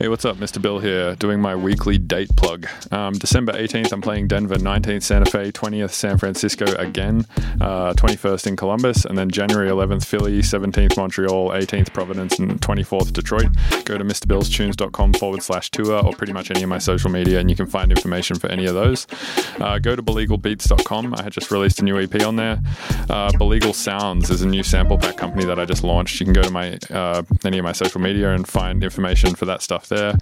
Hey, what's up? Mr. Bill here, doing my weekly date plug. Um, December 18th, I'm playing Denver, 19th, Santa Fe, 20th, San Francisco again, uh, 21st in Columbus, and then January 11th, Philly, 17th, Montreal, 18th, Providence, and 24th, Detroit. Go to MrBillsTunes.com forward slash tour or pretty much any of my social media, and you can find information for any of those. Uh, go to BillegalBeats.com. I had just released a new EP on there. Uh, Billegal Sounds is a new sample pack company that I just launched. You can go to my uh, any of my social media and find information for that stuff there.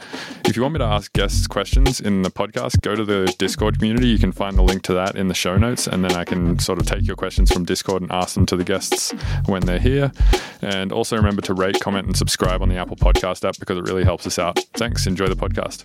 If you want me to ask guests questions in the podcast, go to the Discord community. You can find the link to that in the show notes, and then I can sort of take your questions from Discord and ask them to the guests when they're here. And also remember to rate, comment, and subscribe on the Apple Podcast app because it really helps us out. Thanks. Enjoy the podcast.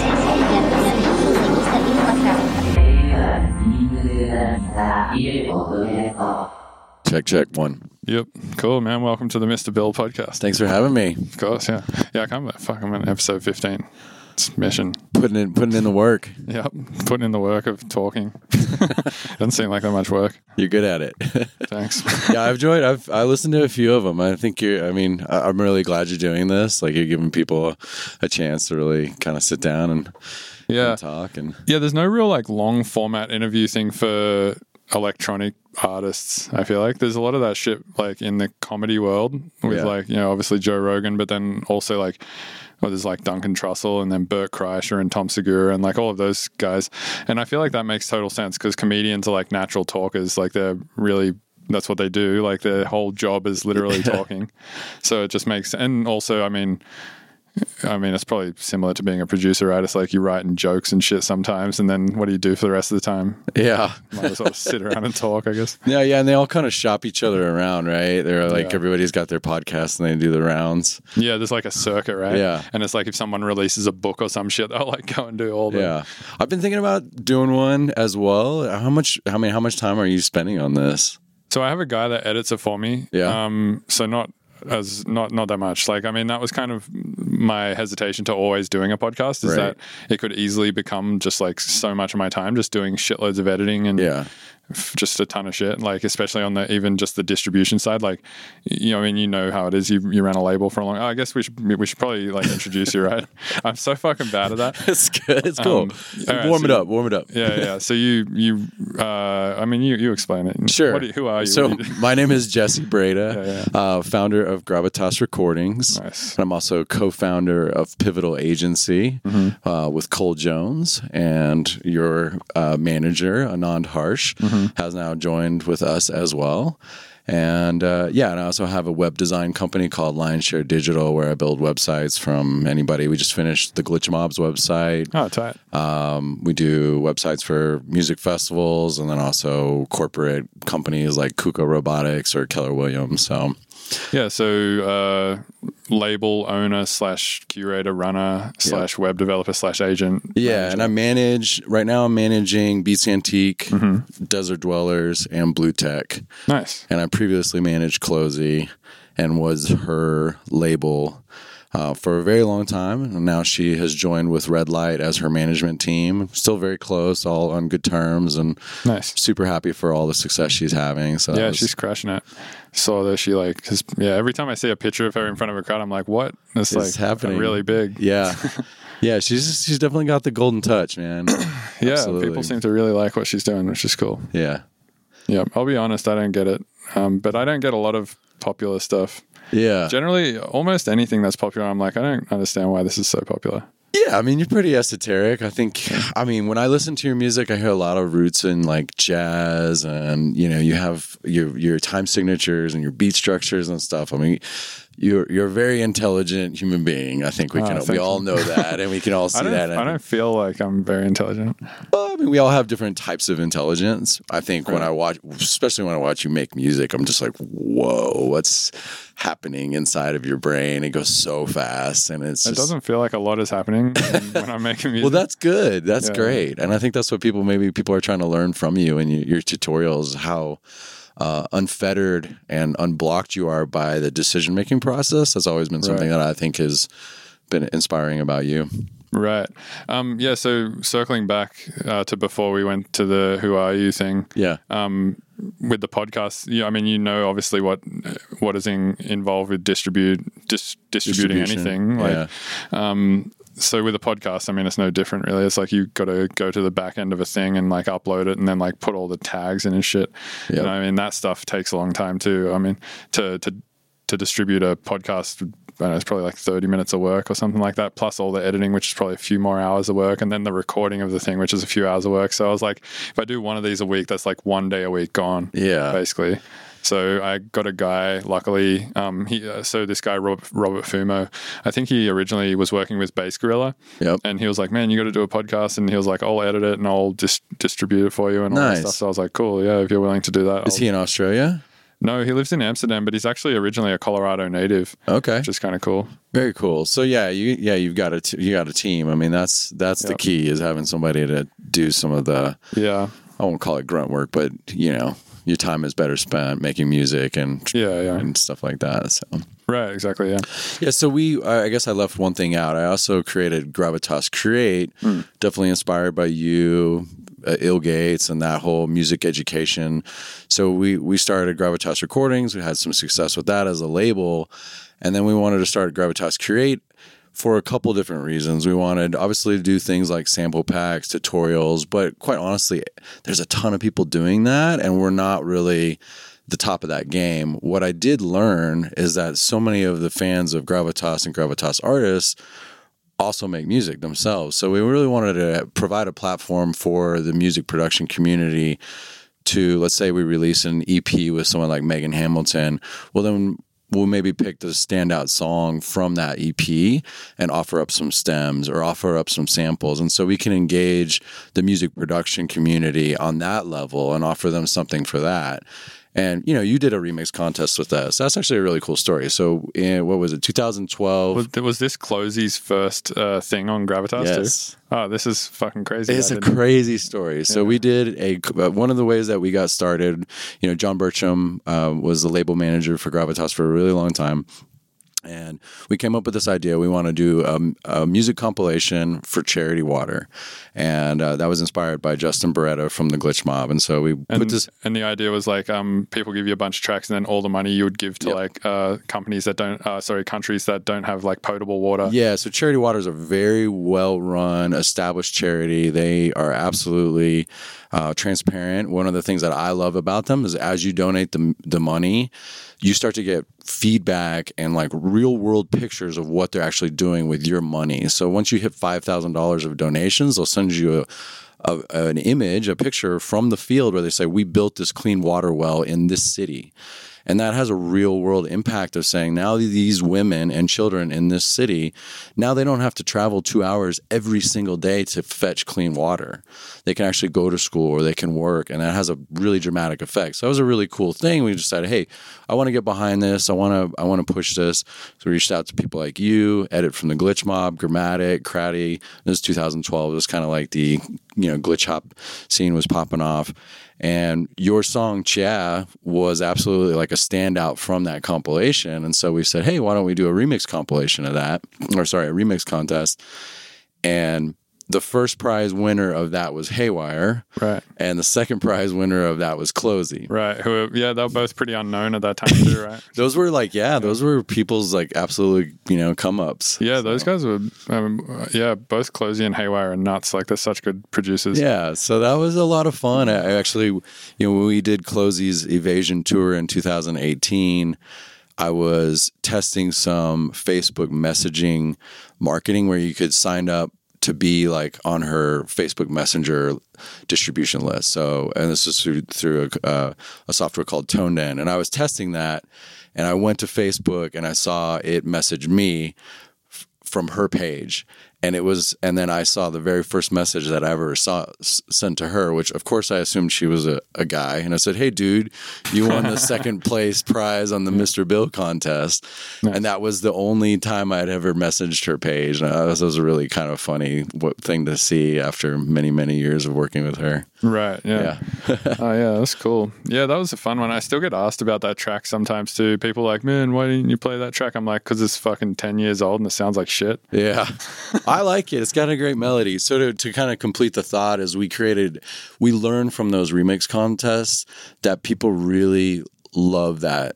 Check, check, one. Yep. Cool, man. Welcome to the Mr. Bill podcast. Thanks for having me. Of course, yeah. Yeah, I can't believe, fuck, I'm in episode 15. It's mission. Putting in putting in the work. Yep. Putting in the work of talking. Doesn't seem like that much work. You're good at it. Thanks. yeah, I've enjoyed. I've I listened to a few of them. I think you're. I mean, I, I'm really glad you're doing this. Like you're giving people a, a chance to really kind of sit down and, Yeah. and talk. And Yeah, there's no real like long format interview thing for electronic artists. I feel like there's a lot of that shit like in the comedy world with Yeah. like you know obviously Joe Rogan, but then also like well, there's like Duncan Trussell and then Bert Kreischer and Tom Segura and like all of those guys. And I feel like that makes total sense because comedians are like natural talkers. Like they're really that's what they do. Like their whole job is literally talking. So it just makes and also I mean I mean, it's probably similar to being a producer, right? It's like you writing jokes and shit sometimes, and then what do you do for the rest of the time? yeah, Might as well sit around and talk, I guess. yeah, yeah. And they all kind of shop each other around, right? They're like Yeah. everybody's got their podcast and they do the rounds. Yeah, there's like a circuit, right? Yeah. And it's like if someone releases a book or some shit, they'll like go and do all the. Yeah, I've been thinking about doing one as well. How much? How many? How much time are you spending on this? So I have a guy that edits it for me. Yeah. Um. So not as not not that much. Like I mean, that was kind of my hesitation to always doing a podcast is Right. that it could easily become just like so much of my time just doing shitloads of editing and Yeah, just a ton of shit. Like especially on the even just the distribution side. Like you know, I mean, you know how it is. You you ran a label for a long. Oh, I guess we should we should probably like introduce you, right? I'm so fucking bad at that. it's good. It's cool. Um, right, warm it so- up. Warm it up. Yeah, yeah. So you you uh, I mean, you you explain it. Sure. What you- who are you? So you- my name is Jesse Brede, Yeah, Uh, founder of Gravitas Recordings. Nice. And I'm also co-founder of Pivotal Agency Mm-hmm. uh, with Cole Jones, and your uh, manager Anand Harsh Mm-hmm. Has now joined with us as well. And uh, yeah, and I also have a web design company called Lionshare Digital where I build websites from anybody. We just finished the Glitch Mobs website. oh, tight. Um, we do websites for music festivals and then also corporate companies like Kuka Robotics or Keller Williams. So Yeah. So uh, label owner slash curator runner slash web developer slash agent. yeah, and I manage right now. I'm managing Beats Antique, Desert Dwellers, and Bluetech. Nice. And I previously managed Clozee and was her label. Uh, for a very long time, and now she has joined with Red Light as her management team. Still very close, all on good terms, and Nice. super happy for all the success she's having. So Yeah, was- she's crushing it. So that she like, cause yeah, every time I see a picture of her in front of a crowd, I'm like, what? It's, like happening. really big. Yeah. Yeah, she's she's definitely got the golden touch, man. Yeah, Absolutely. people seem to really like what she's doing, which is cool. Yeah. Yeah, I'll be honest, I don't get it, um, but I don't get a lot of popular stuff. Yeah. Generally, almost anything that's popular, I'm like, I don't understand why this is so popular. Yeah, I mean, you're pretty esoteric. I think, I mean, when I listen to your music, I hear a lot of roots in like jazz and, you know, you have your, your time signatures and your beat structures and stuff. I mean, you're, you're a very intelligent human being. I think we Oh, can, we all know that and we can all see I that. I don't feel like I'm very intelligent. Well, I mean, we all have different types of intelligence. I think when I watch, especially when I watch you make music, I'm just like, whoa, what's happening inside of your brain? It goes so fast, and it's It just, doesn't feel like a lot is happening when I'm making music. Well, that's good. That's Yeah. great, and I think that's what people maybe people are trying to learn from you and your, your tutorials how. Uh, unfettered and unblocked you are by the decision making process. That's always been something Right. that I think has been inspiring about you. right. Um, yeah. So circling back uh, to before we went to the "Who Are You" thing, Yeah. um, with the podcast, yeah, I mean, you know, obviously what what is in, involved with distribute dis, distributing anything. Like, yeah. um, so with a podcast, I mean, it's no different really. It's like you got to go to the back end of a thing and like upload it and then like put all the tags in and shit. Yep. And I mean, that stuff takes a long time too. I mean, to to to distribute a podcast. I don't know, it's probably like 30 minutes of work or something like that, plus all the editing, which is probably a few more hours of work, and then the recording of the thing, which is a few hours of work. So I was like, if I do one of these a week, that's like one day a week gone Yeah. basically. So I got a guy. Luckily, um, he uh, so this guy Robert, Robert Fumo, I think he originally was working with Bass Gorilla, Yep. and he was like, "Man, you got to do a podcast," and he was like, "I'll edit it and I'll just distribute it for you and all Nice. that stuff." So I was like, "Cool, yeah, if you're willing to do that." Is I'll- he in Australia? No, he lives in Amsterdam, but he's actually originally a Colorado native, Okay. which is kind of cool. Very cool. So yeah, you yeah you've got a t- you got a team. I mean that's that's the key is having somebody to do some of the Yeah, I won't call it grunt work, but you know your time is better spent making music and yeah, yeah. and stuff like that. So Right, exactly. Yeah, yeah, so we I guess I left one thing out. I also created Gravitas Create, definitely inspired by you. Uh, Ill Gates and that whole music education. So we we started Gravitas Recordings. We had some success with that as a label, and then we wanted to start Gravitas Create for a couple different reasons. We wanted obviously to do things like sample packs, tutorials, but quite honestly, there's a ton of people doing that, and we're not really the top of that game. What I did learn is that so many of the fans of Gravitas and Gravitas artists also make music themselves. So we really wanted to provide a platform for the music production community to let's say we release an EP with someone like Megan Hamilton. Well then we'll maybe pick the standout song from that EP and offer up some stems or offer up some samples. And so we can engage the music production community on that level and offer them something for that. And you know, you did a remix contest with us. That's actually a really cool story. So, in, what was it, 2012? was, was this Clozee's first uh, thing on Gravitas Yes. too? Oh, this is fucking crazy. It's I a didn't- crazy story. So we did a uh, one of the ways that we got started. You know, John Burcham uh, was the label manager for Gravitas for a really long time. And we came up with this idea. We want to do um, a music compilation for Charity Water, and uh, that was inspired by Justin Boreta from the Glitch Mob. And so we And, put this. and the idea was like um, people give you a bunch of tracks and then all the money you would give to Yep. like uh, companies that don't uh, sorry countries that don't have like potable water Yeah, so Charity Water is a very well run, established charity. They are absolutely uh, transparent. One of the things that I love about them is as you donate the, the money, you start to get feedback and like real world pictures of what they're actually doing with your money. So once you hit $5,000 of donations, they'll send you a a, an image, a picture from the field where they say, We built this clean water well in this city. And that has a real world impact of saying now these women and children in this city, now they don't have to travel two hours every single day to fetch clean water. They can actually go to school or they can work. And that has a really dramatic effect. So that was a really cool thing. We decided, hey, I want to get behind this. I want to I want to push this. So we reached out to people like you, Edit from the Glitch Mob, Gramatik, Kraddy. This is 2012. It was kind of like the you know glitch hop scene was popping off. And your song Chia was absolutely like a standout from that compilation. And so we said, hey, why don't we do a remix compilation of that? Or sorry, a remix contest. And the first prize winner of that was Haywyre. right And the second prize winner of that was Clozee. right who yeah they were both pretty unknown at that time too right Those were like, yeah, those were people's like absolute, you know, come ups. yeah those guys were um, uh, yeah both Clozee and Haywyre are nuts like they're such good producers Yeah, so that was a lot of fun. I I actually, you know, when we did Clozee's Evasion tour in 2018, I was testing some Facebook messaging marketing where you could sign up to be like on her Facebook Messenger distribution list. So, and this is through through a, uh, a software called ToneDen, and I was testing that, and I went to Facebook and I saw it message me from her page and it was and then i saw the very first message that i ever saw s- sent to her which of course i assumed she was a, a guy. And i said hey dude you won the second place prize on the mr bill contest. And that was the only time i'd ever messaged her page. And that was, that was a really kind of funny thing to see after many many years of working with her Right. Yeah. oh, yeah. That's cool. Yeah, that was a fun one. I still get asked about that track sometimes too. People like, man, why didn't you play that track? I'm like, because it's fucking 10 years old and it sounds like shit. Yeah, I like it. It's got a great melody. So to, to kind of complete the thought, is we created, we learned from those remix contests that people really love that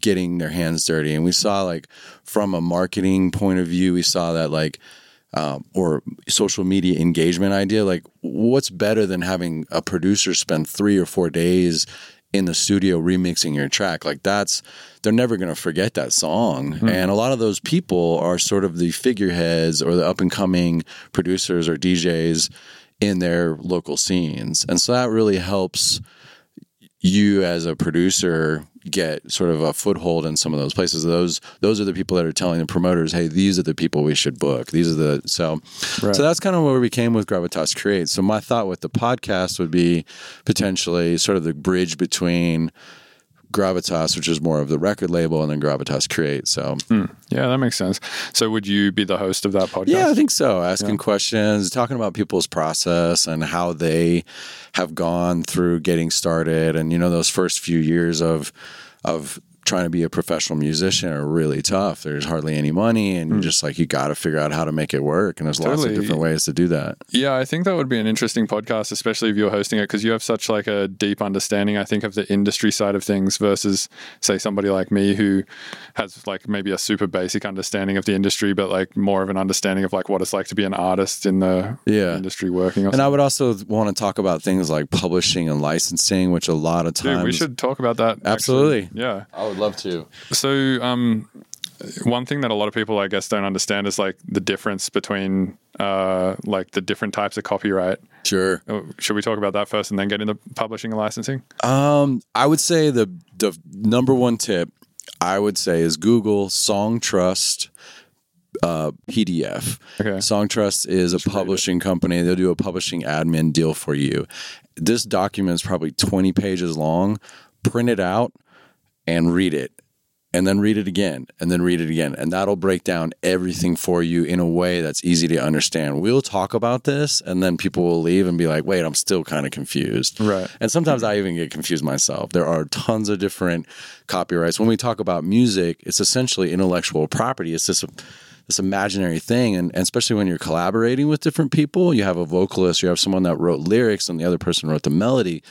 getting their hands dirty, and we saw like from a marketing point of view, we saw that like. Um, or social media engagement idea like what's better than having a producer spend three or four days in the studio remixing your track? Like that's they're never going to forget that song. And a lot of those people are sort of the figureheads or the up and coming producers or DJs in their local scenes. And so that really helps you as a producer get sort of a foothold in some of those places. Those those are the people that are telling the promoters hey these are the people we should book. These are the so Right. so that's kind of where we came with gravitas create. So my thought with the podcast would be potentially sort of the bridge between gravitas which is more of the record label and then gravitas create so hmm. Yeah, that makes sense. So would you be the host of that podcast? yeah, I think so. Asking questions, talking about people's process and how they have gone through getting started, and you know those first few years of of trying to be a professional musician are really tough. There's hardly any money, and you're hmm. just like you got to figure out how to make it work. And there's lots of different ways to do that. Yeah, I think that would be an interesting podcast, especially if you're hosting it, because you have such like a deep understanding, I think, of the industry side of things versus, say, somebody like me who has like maybe a super basic understanding of the industry, but like more of an understanding of like what it's like to be an artist in the Yeah. industry working. Or And I would also want to talk about things like publishing and licensing, which a lot of times Dude, we should talk about that. actually. Absolutely. Yeah. I would love to. So, um, one thing that a lot of people, I guess, don't understand is like the difference between uh, like the different types of copyright. Sure. Oh, Should we talk about that first and then get into publishing and licensing? Um, I would say the the number one tip I would say is Google Song Trust uh, PDF. Okay. Song Trust is a publishing company. They'll do a publishing admin deal for you. This document is probably 20 pages long. Print it out and read it. And then read it again, and then read it again. And that'll break down everything for you in a way that's easy to understand. We'll talk about this, and then people will leave and be like, wait, I'm still kind of confused. Right. And sometimes I even get confused myself. There are tons of different copyrights. When we talk about music, it's essentially intellectual property. It's this this imaginary thing, and, and especially when you're collaborating with different people, you have a vocalist, you have someone that wrote lyrics, and the other person wrote the melody.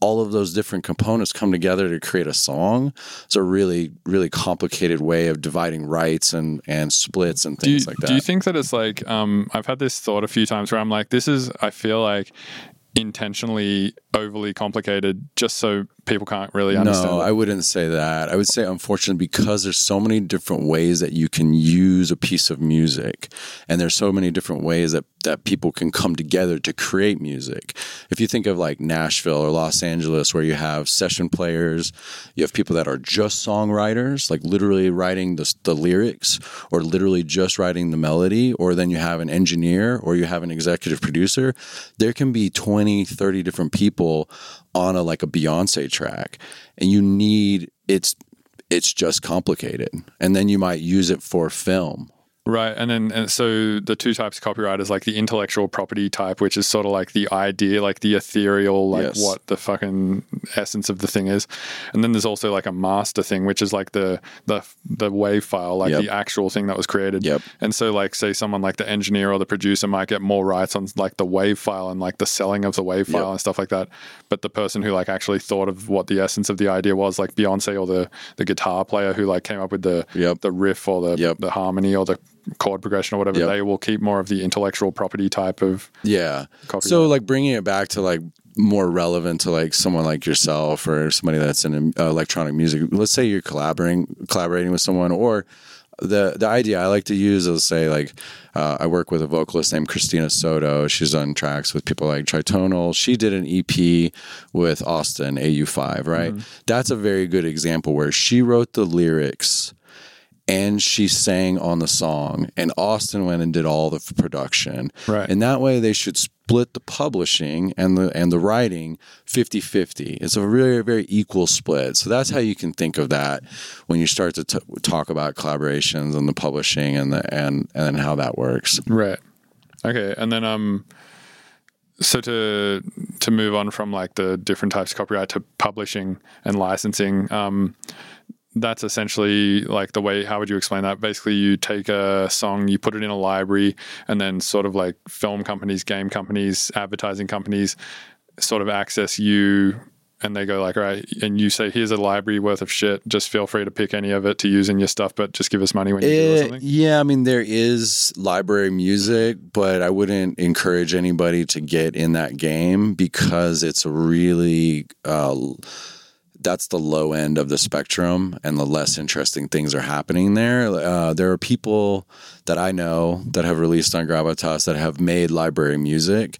All of those different components come together to create a song. It's a really, really complicated way of dividing rights and and splits and Do you, things like that. do you think that it's like um, I've had this thought a few times where I'm like, this is I feel like intentionally overly complicated just so people can't really understand. No, it. I wouldn't say that. I would say, unfortunately, because there's so many different ways that you can use a piece of music, and there's so many different ways that that people can come together to create music. If you think of like Nashville or Los Angeles, where you have session players, you have people that are just songwriters, like literally writing the, the lyrics, or literally just writing the melody, or then you have an engineer, or you have an executive producer. There can be 20, 30 different people on a like a Beyonce track, and you need it's it's just complicated, and then you might use it for film. Right, and then and so the two types of copyright is like the intellectual property type, which is sort of like the idea, like the ethereal, like Yes. what the fucking essence of the thing is, and then there's also like a master thing, which is like the the the wave file, like Yep. the actual thing that was created. Yep. And so like say someone like the engineer or the producer might get more rights on like the wave file and like the selling of the wave file Yep. and stuff like that, but the person who like actually thought of what the essence of the idea was, like Beyonce or the the guitar player who like came up with the the riff or the the harmony or the chord progression or whatever, Yep. they will keep more of the intellectual property type of. Yeah. Copyright. So like bringing it back to like more relevant to like someone like yourself or somebody that's in uh, electronic music. Let's say you're collaborating collaborating with someone or the the idea I like to use is say like uh, I work with a vocalist named Christina Soto. She's on tracks with people like Tritonal. She did an EP with Austin AU5, right? That's a very good example where she wrote the lyrics and she sang on the song and austin went and did all the production Right. and that way they should split the publishing and the and the writing 50-50 it's a really very equal split so that's how you can think of that when you start to t- talk about collaborations and the publishing and the and and how that works Right. Okay, and then um, so to to move on from like the different types of copyright to publishing and licensing, um, that's essentially like the way. How would you explain that? Basically, you take a song, you put it in a library, and then sort of like film companies, game companies, advertising companies, sort of access you. And they go like, all right, and you say, here's a library worth of shit. Just feel free to pick any of it to use in your stuff, but just give us money when you do or Eh, something. yeah, I mean there is library music, but I wouldn't encourage anybody to get in that game because it's really uh, that's the low end of the spectrum, and the less interesting things are happening there. Uh, there are people that I know that have released on Gravitas that have made library music.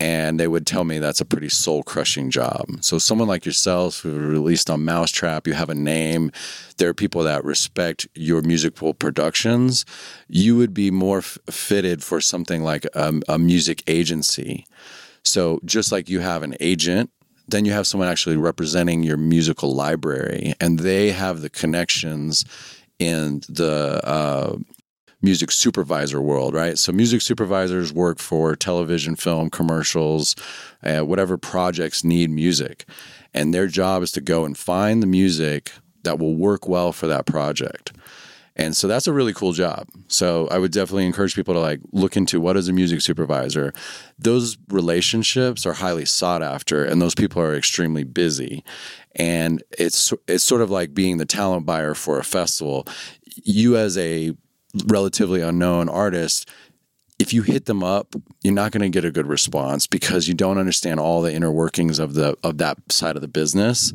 And they would tell me that's a pretty soul crushing job. So, someone like yourself who released on mau5trap, you have a name, there are people that respect your musical productions, you would be more f- fitted for something like a, a music agency. So just like you have an agent, then you have someone actually representing your musical library, and they have the connections in the uh, music supervisor world, right? So music supervisors work for television, film, commercials, uh, whatever projects need music, and their job is to go and find the music that will work well for that project. And so that's a really cool job. So I would definitely encourage people to like look into what is a music supervisor. Those relationships are highly sought after and those people are extremely busy. And it's it's sort of like being the talent buyer for a festival. You as a relatively unknown artist if you hit them up, you're not going to get a good response because you don't understand all the inner workings of the of that side of the business,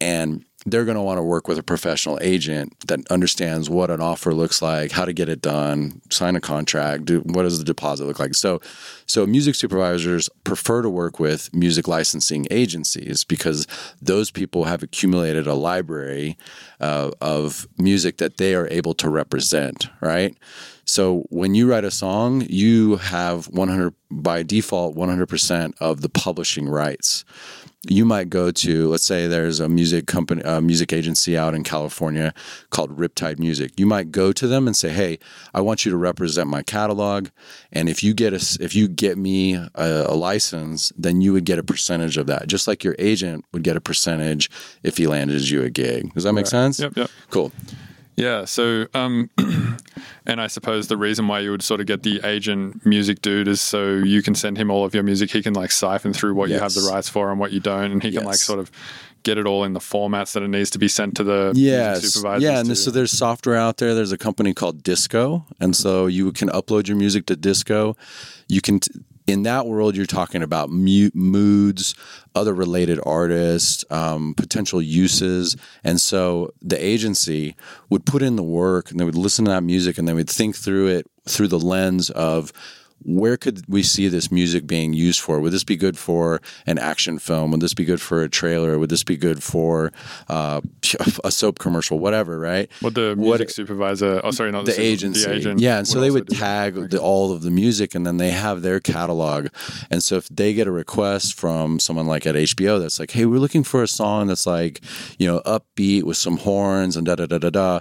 and they're going to want to work with a professional agent that understands what an offer looks like, how to get it done, sign a contract, do, what does the deposit look like. So, so music supervisors prefer to work with music licensing agencies because those people have accumulated a library uh, of music that they are able to represent, right? So when you write a song, you have 100 by default 100% of the publishing rights. You might go to, let's say there's a music company, a music agency out in California called Riptide Music. You might go to them and say, "Hey, I want you to represent my catalog, and if you get a, if you get me a, a license, then you would get a percentage of that, just like your agent would get a percentage if he landed you a gig." Does that make sense? Yep, yep. Cool. Yeah. So, um, and I suppose the reason why you would sort of get the agent music dude is so you can send him all of your music. He can like siphon through what you have the rights for and what you don't, and he can like sort of get it all in the formats that it needs to be sent to the Yes. supervisors. Yeah, and to- so there's software out there. There's a company called Disco, and so you can upload your music to Disco. You can. T- in that world, you're talking about mu- moods, other related artists, um, potential uses, and so the agency would put in the work, and they would listen to that music, and they would think through it through the lens of where could we see this music being used for? Would this be good for an action film? Would this be good for a trailer? Would this be good for uh, a soap commercial? Whatever, right? what the what- music supervisor? Oh, sorry, not the, the super- agency. The agent. yeah, and so they would tag the, all of the music, and then they have their catalog. And so if they get a request from someone like at HBO that's like, "Hey, we're looking for a song that's like, you know, upbeat with some horns and da da da da da,"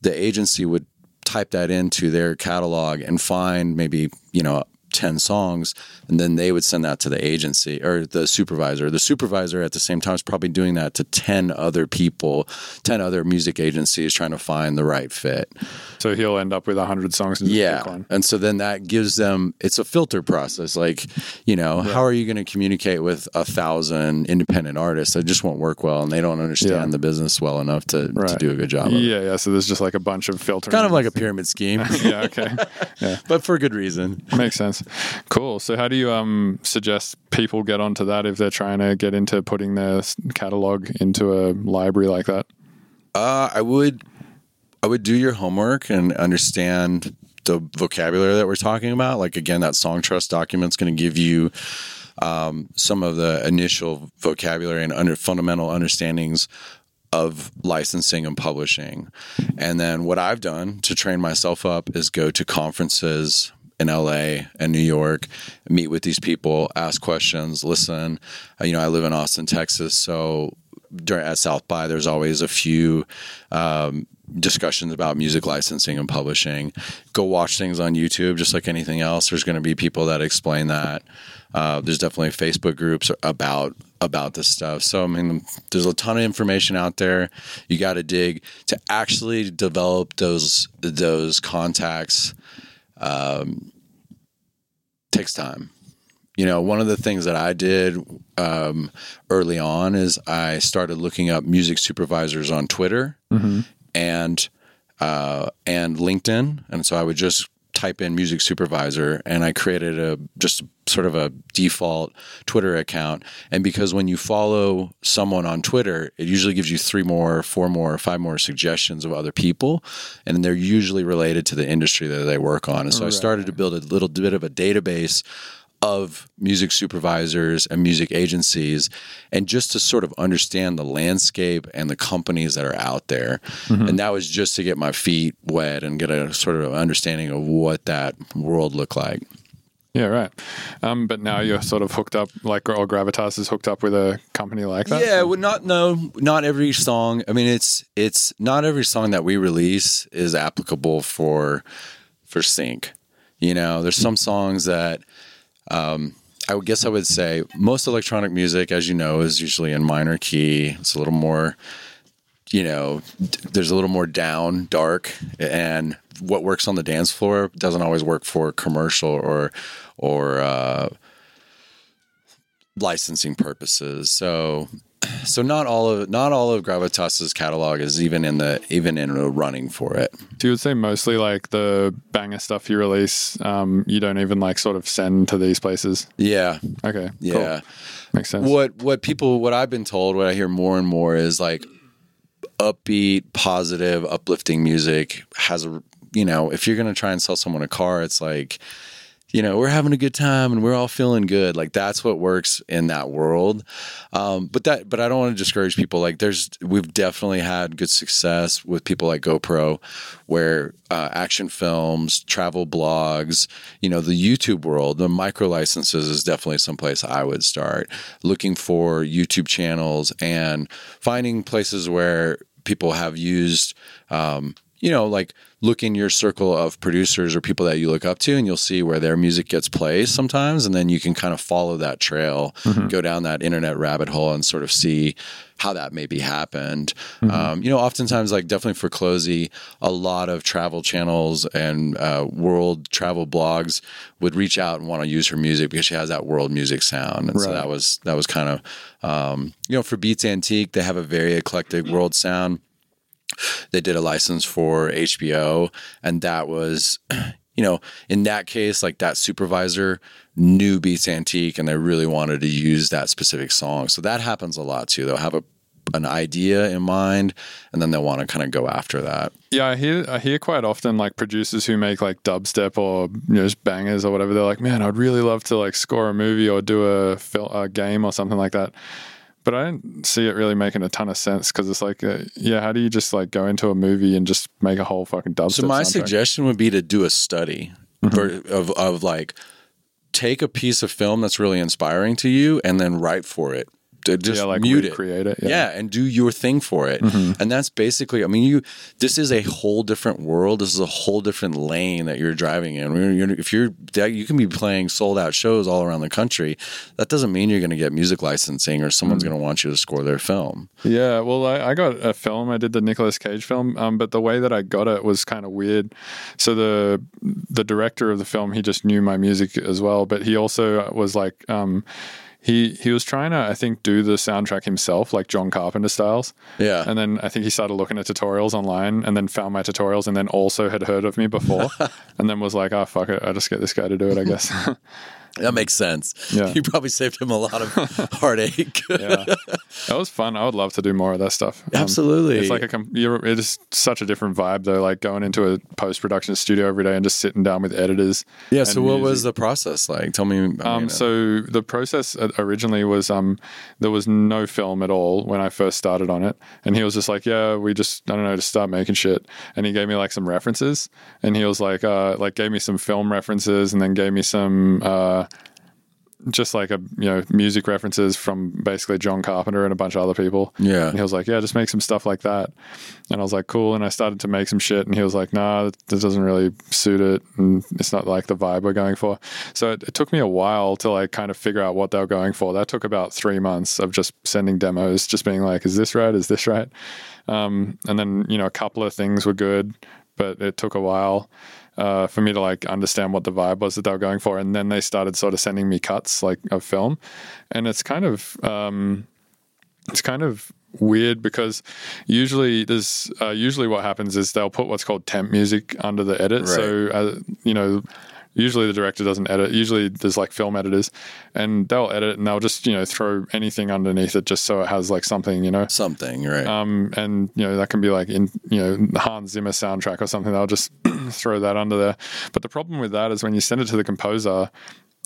the agency would type that into their catalog and find maybe you know 10 songs and then they would send that to the agency or the supervisor the supervisor at the same time is probably doing that to 10 other people 10 other music agencies trying to find the right fit So he'll end up with a hundred songs. And yeah and so then that gives them it's a filter process like you know how are you going to communicate with a thousand independent artists that just won't work well and they don't understand Yeah. the business well enough to, to do a good job of it. Yeah, yeah. So there's just like a bunch of filters kind of like a pyramid scheme yeah. Okay. Yeah. but for good reason Makes sense. Cool. So, how do you um, suggest people get onto that if they're trying to get into putting their catalog into a library like that? Uh, I would, I would do your homework and understand the vocabulary that we're talking about. Like again, that song trust document's going to give you um, some of the initial vocabulary and under fundamental understandings of licensing and publishing. And then what I've done to train myself up is go to conferences in LA and New York, meet with these people, ask questions, listen. Uh, You know, I live in Austin, Texas, so during at South by, there's always a few um, discussions about music licensing and publishing. Go watch things on YouTube, just like anything else. There's going to be people that explain that. Uh, there's definitely Facebook groups about about this stuff. So I mean, there's a ton of information out there. You got to dig to actually develop those those contacts. Um, takes time. You know, one of the things that I did um, early on is I started looking up music supervisors on Twitter and uh, and LinkedIn, and so I would just type in music supervisor, and I created a just sort of a default Twitter account. And because when you follow someone on Twitter, it usually gives you three more, four more, five more suggestions of other people, and they're usually related to the industry that they work on. And so I started to build a little bit of a database of music supervisors and music agencies and just to sort of understand the landscape and the companies that are out there. And that was just to get my feet wet and get a sort of understanding of what that world looked like. Yeah, right. Um, but now you're sort of hooked up, like, or Gravitas is hooked up with a company like that. yeah well not no not every song. I mean it's it's not every song that we release is applicable for for sync. You know there's some songs that um I would guess I would say most electronic music, as you know, is usually in minor key. It's a little more, you know, there's a little more down, dark, and what works on the dance floor doesn't always work for commercial or or uh, licensing purposes. So, so not all of not all of Gravitas's catalog is even in the even in the running for it. So you would say mostly like the banger stuff you release, um, you don't even like sort of send to these places. Yeah, Okay. yeah. Cool. Makes sense. what what people what I've been told, what I hear more and more is like upbeat, positive, uplifting music has a you know, if you're gonna try and sell someone a car, it's like you know, we're having a good time and we're all feeling good. Like that's what works in that world. Um, but that, but I don't want to discourage people. Like there's, we've definitely had good success with people like GoPro, where uh, action films, travel blogs, you know, the YouTube world, the micro licenses is definitely someplace I would start looking for YouTube channels and finding places where people have used, um, you know, like look in your circle of producers or people that you look up to, and you'll see where their music gets played sometimes, and then you can kind of follow that trail, go down that internet rabbit hole, and sort of see how that maybe happened. Um, you know, oftentimes, like definitely for Clozee, a lot of travel channels and uh, world travel blogs would reach out and want to use her music because she has that world music sound, and so that was that was kind of um, you know for Beats Antique, they have a very eclectic world sound they did a license for HBO, and that was, you know, in that case, like that supervisor knew Beats Antique, and they really wanted to use that specific song. So that happens a lot too. They'll have a an idea in mind, and then they'll want to kind of go after that. Yeah, I hear I hear quite often like producers who make like dubstep or you know just bangers or whatever. They're like, man, I'd really love to like score a movie or do a fil- a game or something like that. But I don't see it really making a ton of sense because it's like, uh, yeah, how do you just like go into a movie and just make a whole fucking dubstep? So my soundtrack? suggestion would be to do a study ver- of of like take a piece of film that's really inspiring to you, and then write for it. To just yeah, like mute it. recreate it. yeah. and do your thing for it and that's basically i mean you this is a whole different world this is a whole different lane that you're driving in if you're you can be playing sold out shows all around the country that doesn't mean you're going to get music licensing or someone's going to want you to score their film Yeah, well, I, I got a film. I did the Nicolas Cage film, um, but the way that I got it was kind of weird. So the the director of the film, he just knew my music as well, but he also was like, um, he he was trying to, I think, do the soundtrack himself, like John Carpenter styles. yeah And then I think he started looking at tutorials online, and then found my tutorials, and then also had heard of me before, and then was like, "Oh fuck it, I just get this guy to do it, I guess." That makes sense. Yeah. You probably saved him a lot of heartache. Yeah, that was fun. I would love to do more of that stuff. Um, Absolutely. It's like a com- you're, it is such a different vibe though. Like going into a post production studio every day and just sitting down with editors. yeah. So, what was the process like? Tell me. Um, so the process uh, originally was um, there was no film at all when I first started on it, and he was just like, "Yeah, we just I don't know, just start making shit." And he gave me like some references, and he was like, uh, like gave me some film references, and then gave me some. Uh, just like a you know music references from basically John Carpenter and a bunch of other people. Yeah. And he was like, "Yeah, just make some stuff like that." And I was like, "Cool." And I started to make some shit, and he was like, "Nah, that that doesn't really suit it, and it's not like the vibe we're going for." So it, it took me a while to like kind of figure out what they were going for. That took about three months of just sending demos, just being like, "Is this right? Is this right?" Um, and then you know a couple of things were good, but it took a while uh, for me to like understand what the vibe was that they were going for. And then they started sort of sending me cuts like of film, and it's kind of um, it's kind of weird because usually there's uh, usually what happens is they'll put what's called temp music under the edit. So uh, you know. Usually the director doesn't edit. Usually there's like film editors, and they'll edit and they'll just you know throw anything underneath it just so it has like something you know something, right? um, and you know that can be like in you know Hans Zimmer soundtrack or something. They'll just throw that under there. But the problem with that is when you send it to the composer,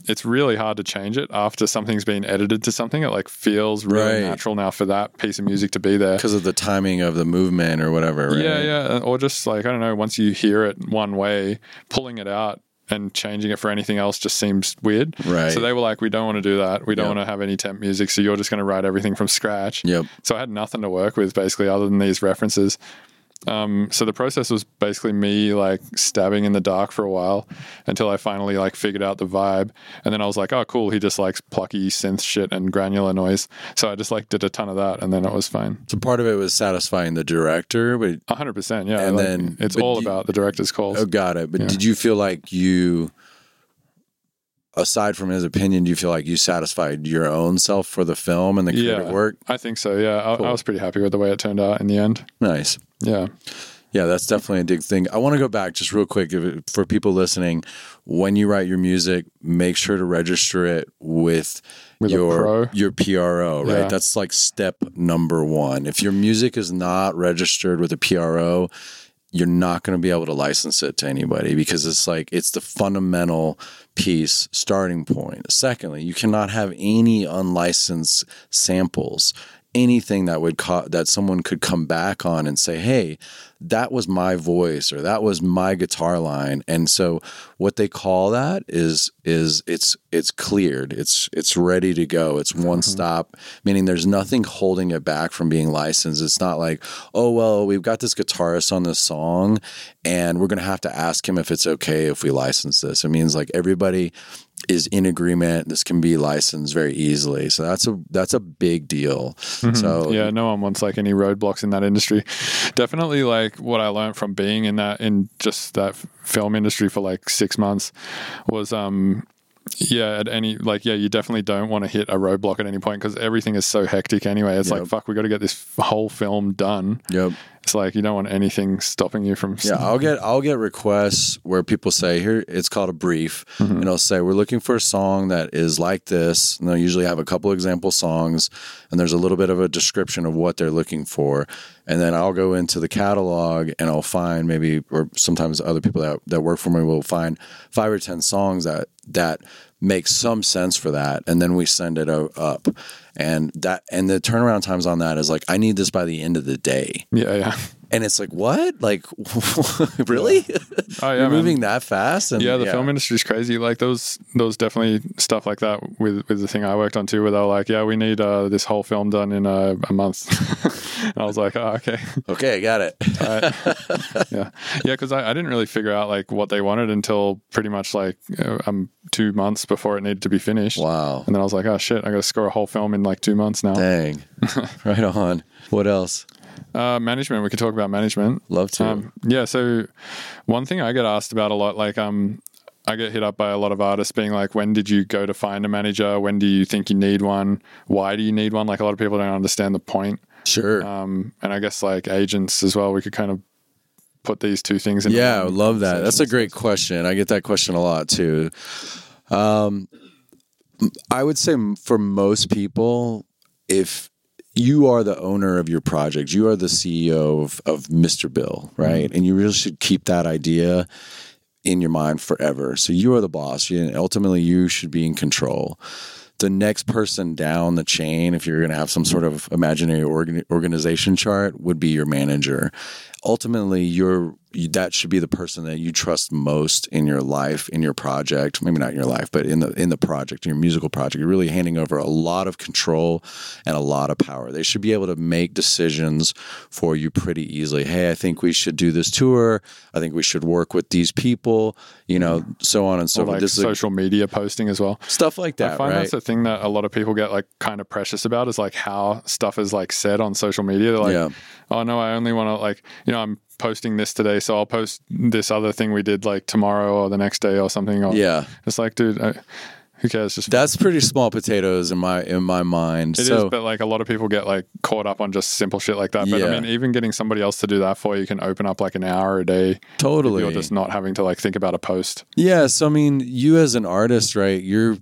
it's really hard to change it after something's been edited to something. It like feels really Right. natural now for that piece of music to be there. because of the timing of the movement or whatever. Right? Yeah, yeah, or just like I don't know. Once you hear it one way, pulling it out and changing it for anything else just seems weird. Right. So they were like, "We don't want to do that. We don't Yep. want to have any temp music. So you're just going to write everything from scratch." Yep. So I had nothing to work with basically other than these references. Um, so the process was basically me like stabbing in the dark for a while until I finally like figured out the vibe. And then I was like, oh, cool. He just likes plucky synth shit and granular noise. So I just like did a ton of that and then it was fine. So part of it was satisfying the director, but A hundred percent. Yeah. And like, then- it's all you- about the director's calls. oh, got it. But Yeah. did you feel like you, aside from his opinion, do you feel like you satisfied your own self for the film and the creative yeah. work? I think so. Yeah. I, Cool. I was pretty happy with the way it turned out in the end. Nice. Yeah. Yeah, that's definitely a big thing. I want to go back just real quick if it- for people listening. When you write your music, make sure to register it with, With your your PRO, right? Yeah. That's like step number one. If your music is not registered with a PRO, you're not going to be able to license it to anybody because it's like it's the fundamental piece starting point. Secondly, you cannot have any unlicensed samples. Anything that would co- that someone could come back on and say, "Hey, that was my voice or that was my guitar line." And so, what they call that is is it's it's cleared. It's it's ready to go. It's one mm-hmm. stop, meaning there's nothing holding it back from being licensed. It's not like, oh well, we've got this guitarist on this song, and we're gonna have to ask him if it's okay if we license this. It means like everybody is in agreement. This can be licensed very easily. So that's a that's a big deal. So yeah, no one wants like any roadblocks in that industry. Definitely, like what I learned from being in that in just that film industry for like six months was, um, yeah, at any like, yeah, you definitely don't want to hit a roadblock at any point because everything is so hectic anyway. It's like, fuck, we got to get this whole film done. Yep. It's like you don't want anything stopping you from. Yeah, I'll get I'll get requests where people say here it's called a brief, Mm-hmm. and I'll say we're looking for a song that is like this, and they'll usually have a couple example songs, and there's a little bit of a description of what they're looking for, and then I'll go into the catalog and I'll find maybe or sometimes other people that that work for me will find five or ten songs that that make some sense for that, and then we send it up, and that and the turnaround times on that is like I need this by the end of the day. Yeah, yeah. And it's like, what? Like, really? Oh yeah, You're man. moving that fast? And yeah, the film industry's crazy. Like those, those definitely stuff like that with with the thing I worked on too, where they were like, "Yeah, we need uh, this whole film done in a, a month." and I was like, "Oh, okay, Okay, I got it. yeah, yeah," because I, I didn't really figure out like what they wanted until pretty much like uh, um two months before it needed to be finished. Wow. And then I was like, "Oh shit, I got to score a whole film in like two months now." Dang. right on. What else? Uh, management. We could talk about management. Love to. Um, yeah. So one thing I get asked about a lot, like um, I get hit up by a lot of artists being like, "When did you go to find a manager? When do you think you need one? Why do you need one?" Like a lot of people don't understand the point. sure. Um, and I guess like agents as well. We could kind of put these two things in. yeah, I love that. That's a great question. I get that question a lot too. Um, I would say for most people, if you are the owner of your project, you are the CEO of, of Mr. Bill, mm-hmm. right? And you really should keep that idea in your mind forever. So you are the boss. You, ultimately, you should be in control. The next person down the chain, if you're going to have some sort of imaginary organ, organization chart, would be your manager. Ultimately, you're that should be the person that you trust most in your life, in your project. Maybe not in your life, but in the in the project, in your musical project. You're really handing over a lot of control and a lot of power. They should be able to make decisions for you pretty easily. Hey, I think we should do this tour. I think we should work with these people. You know, mm-hmm. so on and so forth. like This is a- social media posting as well. stuff like that. I find right? that's the thing that a lot of people get like kind of precious about is like how stuff is like said on social media. They're like, Yeah. oh no, I only want to like, you know, I'm posting this today, so I'll post this other thing we did like tomorrow or the next day or something. Or, yeah. It's like, dude, I, who cares? Just That's pretty small potatoes in my in my mind. It is, so but like a lot of people get like caught up on just simple shit like that. But Yeah. I mean, even getting somebody else to do that for you can open up like an hour a day. totally. You're just not having to like think about a post. Yeah, so I mean, you as an artist, right? You're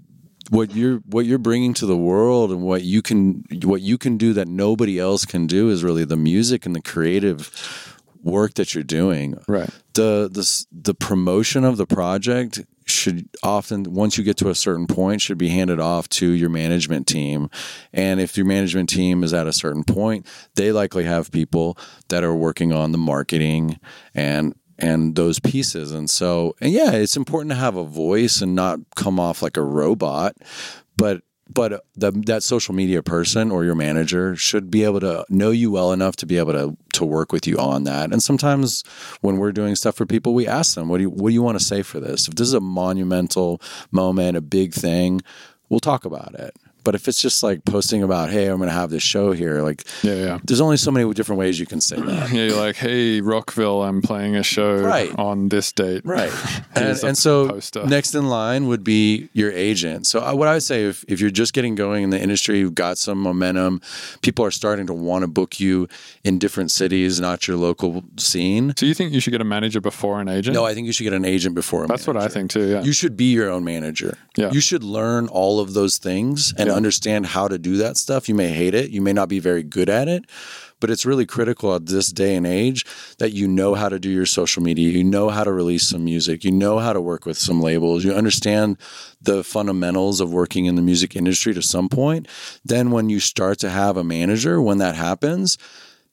what you're what you're bringing to the world and what you can what you can do that nobody else can do is really the music and the creative work that you're doing. Right. The the the promotion of the project should often once you get to a certain point should be handed off to your management team and if your management team is at a certain point they likely have people that are working on the marketing and and those pieces and so and yeah it's important to have a voice and not come off like a robot but but the, that social media person or your manager should be able to know you well enough to be able to to work with you on that. And sometimes when we're doing stuff for people, we ask them, "What do you what do you want to say for this? If this is a monumental moment, a big thing, we'll talk about it." But if it's just like posting about, "Hey, I'm going to have this show here," like Yeah, yeah. there's only so many different ways you can say that. Yeah, you're like, hey, Rockville, I'm playing a show Right. on this date. Right. and, and so poster. next in line would be your agent. So I, what I would say if, if you're just getting going in the industry, you've got some momentum, people are starting to want to book you in different cities, not your local scene. So you think you should get a manager before an agent? No, I think you should get an agent before a That's what I think too. Yeah. You should be your own manager. Yeah. You should learn all of those things and Yeah. understand how to do that stuff. You may hate it, you may not be very good at it, but it's really critical at this day and age that you know how to do your social media, you know how to release some music, you know how to work with some labels, you understand the fundamentals of working in the music industry to some point. Then when you start to have a manager, when that happens,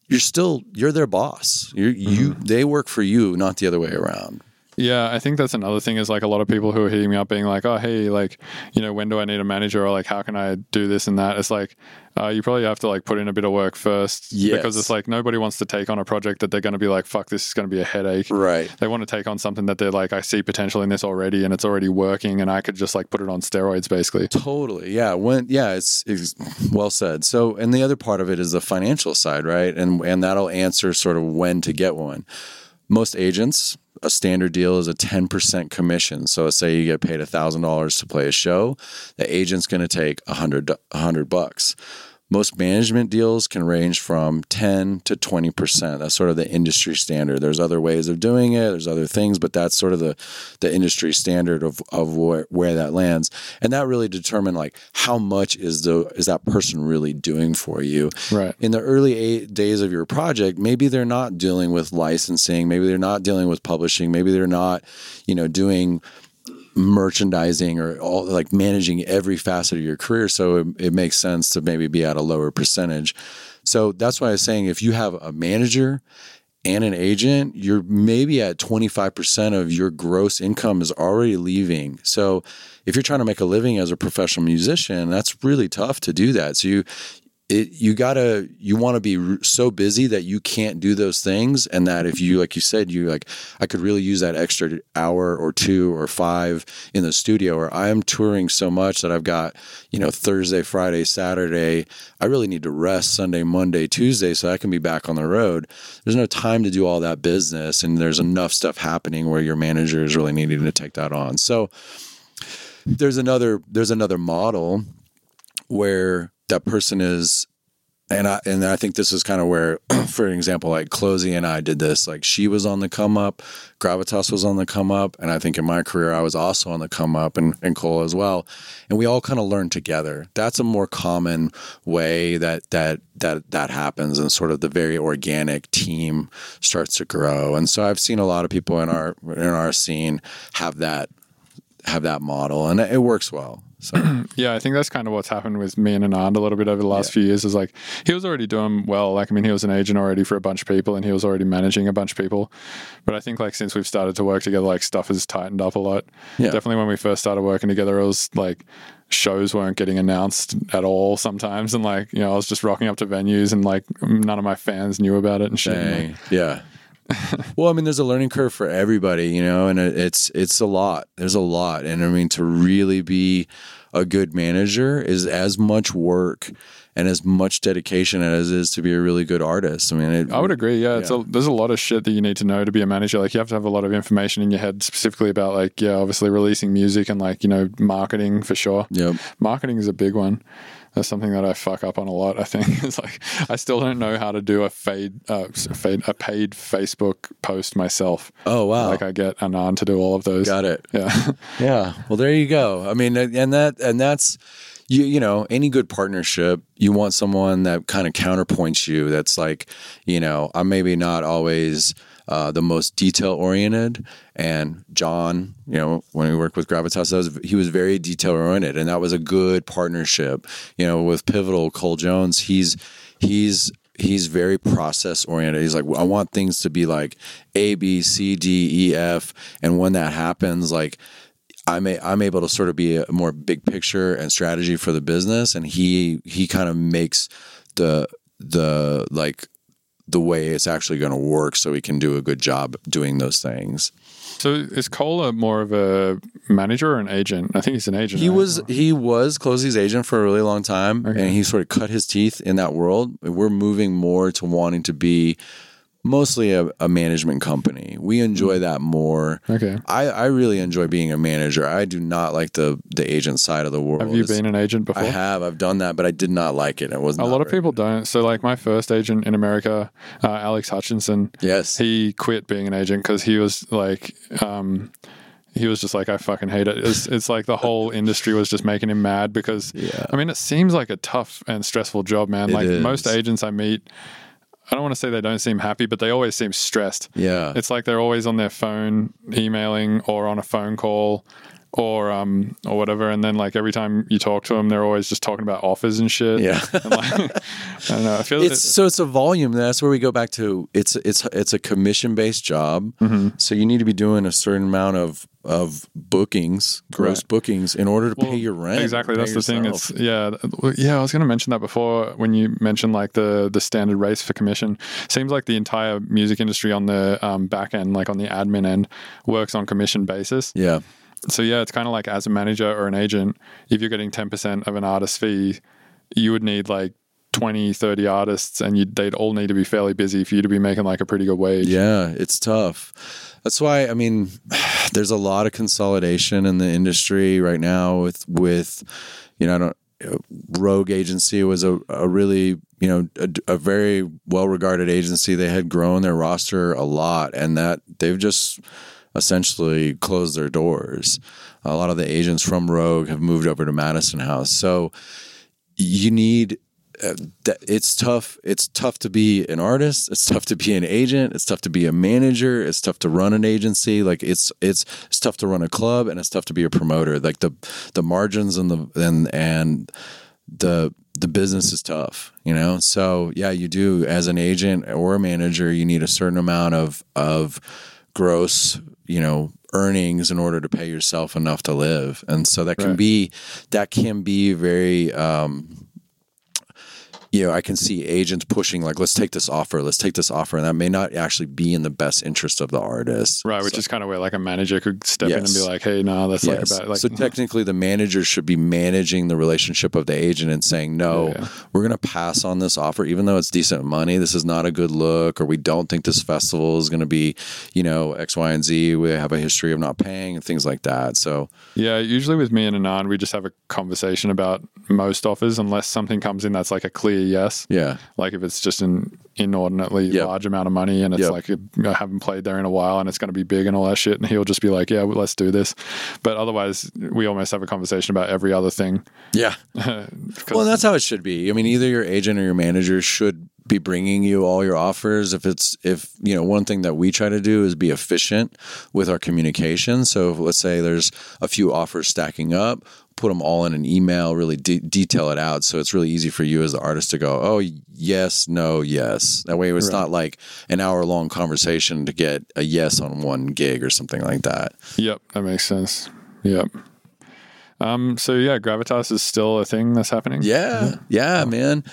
you're still you're their boss. You're, You mm-hmm. they work for you, not the other way around. Yeah, I think that's another thing is like a lot of people who are hitting me up being like, oh, hey, like, you know, when do I need a manager or like, how can I do this and that? It's like, uh, you probably have to like put in a bit of work first Yes. because it's like nobody wants to take on a project that they're going to be like, fuck, this is going to be a headache. Right. They want to take on something that they're like, I see potential in this already and it's already working and I could just like put it on steroids basically. Totally. Yeah. When yeah, it's, it's well said. So and the other part of it is the financial side, right? And and that'll answer sort of when to get one. Most agents, a standard deal is a 10% commission. So say you get paid $1,000 to play a show, the agent's going to take 100 100 bucks. Most management deals can range from 10 to 20%. That's sort of the industry standard. There's other ways of doing it, there's other things, but that's sort of the, the industry standard of, of where, where that lands. And that really determine like how much is the is that person really doing for you. Right. In the early eight days of your project, maybe they're not dealing with licensing, maybe they're not dealing with publishing, maybe they're not, you know, doing merchandising or all like managing every facet of your career. So it, it makes sense to maybe be at a lower percentage. So that's why I was saying if you have a manager and an agent, you're maybe at 25% of your gross income is already leaving. So if you're trying to make a living as a professional musician, that's really tough to do that. So you it, you gotta you want to be so busy that you can't do those things and that if you like you said you like i could really use that extra hour or two or five in the studio or i'm touring so much that i've got you know thursday friday saturday i really need to rest sunday monday tuesday so i can be back on the road. There's no time to do all that business and there's enough stuff happening where your manager is really needing to take that on. So there's another there's another model where that person is and I and I think this is kind of where, for example, like Clozee and I did this. Like she was on the come up, Gravitas was on the come up, and I think in my career I was also on the come up, and, and Cole as well. And we all kind of learned together. That's a more common way that that that that happens, and sort of the very organic team starts to grow. And so I've seen a lot of people in our in our scene have that have that model, and it works well. So Yeah, I think that's kind of what's happened with me and Anand a little bit over the last few years. Is like he was already doing well. Like I mean, he was an agent already for a bunch of people, and he was already managing a bunch of people. But I think like since we've started to work together, like stuff has tightened up a lot. Yeah. Definitely when we first started working together, it was like shows weren't getting announced at all sometimes, and like you know I was just rocking up to venues, and like none of my fans knew about it and shit. and, like, Yeah. well, I mean, there's a learning curve for everybody, you know, and it's it's a lot. There's a lot, and I mean, to really be a good manager is as much work and as much dedication as it is to be a really good artist. I mean, it, I would agree. Yeah, it's Yeah. a, there's a lot of shit that you need to know to be a manager. Like you have to have a lot of information in your head specifically about like yeah, obviously releasing music and like you know marketing for sure. Yep. Marketing is a big one. That's something that I fuck up on a lot. I think it's like I still don't know how to do a fade, uh, fade a paid Facebook post myself. Oh wow. Like I get Anand to do all of those. Got it. Yeah. Yeah. Well, there you go. I mean, and that and that's you you know any good partnership you want someone that kind of counterpoints you that's like you know i'm maybe not always uh, the most detail oriented and john you know when we worked with gravitas was, he was very detail oriented and that was a good partnership. You know with pivotal cole jones he's he's he's very process oriented. He's like, I want things to be like A, B, C, D, E, F, and when that happens, like I'm a, I'm able to sort of be a more big picture and strategy for the business, and he he kind of makes the the like the way it's actually going to work, so we can do a good job doing those things. so is Cola more of a manager or an agent? I think he's an agent. He right? was he was Clozee's agent for a really long time, Okay. and he sort of cut his teeth in that world. We're moving more to wanting to be mostly a, a management company. We enjoy Mm. that more. Okay. I, I really enjoy being a manager. I do not like the the agent side of the world. Have you It's- been an agent before? I have. I've done that, but I did not like it. It was A lot of people don't. So, like my first agent in America, uh, Alex Hutchinson, Yes. he quit being an agent because he was like, um, he was just like, I fucking hate it. It's, it's like the whole industry was just making him mad because, Yeah. I mean, it seems like a tough and stressful job, man. It like is. most agents I meet, I don't want to say they don't seem happy, but they always seem stressed. yeah. It's like they're always on their phone, emailing or on a phone call. Or um or whatever, and then like every time you talk to them, they're always just talking about offers and shit. Yeah. And, like, I don't know. I feel it's so it's a volume. That's where we go back to. It's it's it's a commission based job. Mm-hmm. So you need to be doing a certain amount of of bookings, gross Right. bookings, in order to Well, pay your rent. Exactly, that's the thing. It's yeah, yeah. I was going to mention that before when you mentioned like the the standard rates for commission. Seems like the entire music industry on the um, back end, like on the admin end, works on commission basis. yeah. So yeah, it's kind of like as a manager or an agent, if you're getting ten percent of an artist fee, you would need like 20, 30 artists, and you'd, they'd all need to be fairly busy for you to be making like a pretty good wage. Yeah, it's tough. That's why I mean, there's a lot of consolidation in the industry right now. With with, you know, I don't. Rogue Agency was a, a really you know a, a very well regarded agency. They had grown their roster a lot, and that they've just essentially closed their doors. A lot of the agents from Rogue have moved over to Madison House. So you need uh, it's tough it's tough to be an artist it's tough to be an agent it's tough to be a manager it's tough to run an agency like it's it's it's tough to run a club and it's tough to be a promoter like the the margins and the and and the the business is tough you know so yeah you do as an agent or a manager you need a certain amount of of gross you know earnings in order to pay yourself enough to live and so that can Right. be that can be very um you know, I can see agents pushing like, let's take this offer, let's take this offer, and that may not actually be in the best interest of the artist. Right, which So- is kind of where like a manager could step in and be like, "Hey, no, that's Yes. like about like." so technically, the manager should be managing the relationship of the agent and saying, "No, yeah. we're going to pass on this offer, even though it's decent money. This is not a good look, or we don't think this festival is going to be, you know, X, Y, and Z. We have a history of not paying and things like that. So Yeah, usually with me and Anand, we just have a conversation about most offers, unless something comes in that's like a clear a yes. Yeah. Like if it's just an inordinately Yep. large amount of money and it's Yep. like I haven't played there in a while and it's going to be big and all that shit, and he'll just be like, "Yeah, well, let's do this." But otherwise, we almost have a conversation about every other thing. Yeah. Well, that's how it should be. I mean, either your agent or your manager should be bringing you all your offers. If it's if you know, one thing that we try to do is be efficient with our communication. So let's say there's a few offers stacking up, put them all in an email, really de- detail it out, so it's really easy for you as the artist to go, oh yes, no, yes. That way, it's not like an hour long conversation to get a yes on one gig or something like that. Yep, that makes sense. Yep. Um. So yeah, gravitas is still a thing that's happening. Yeah, yeah, man.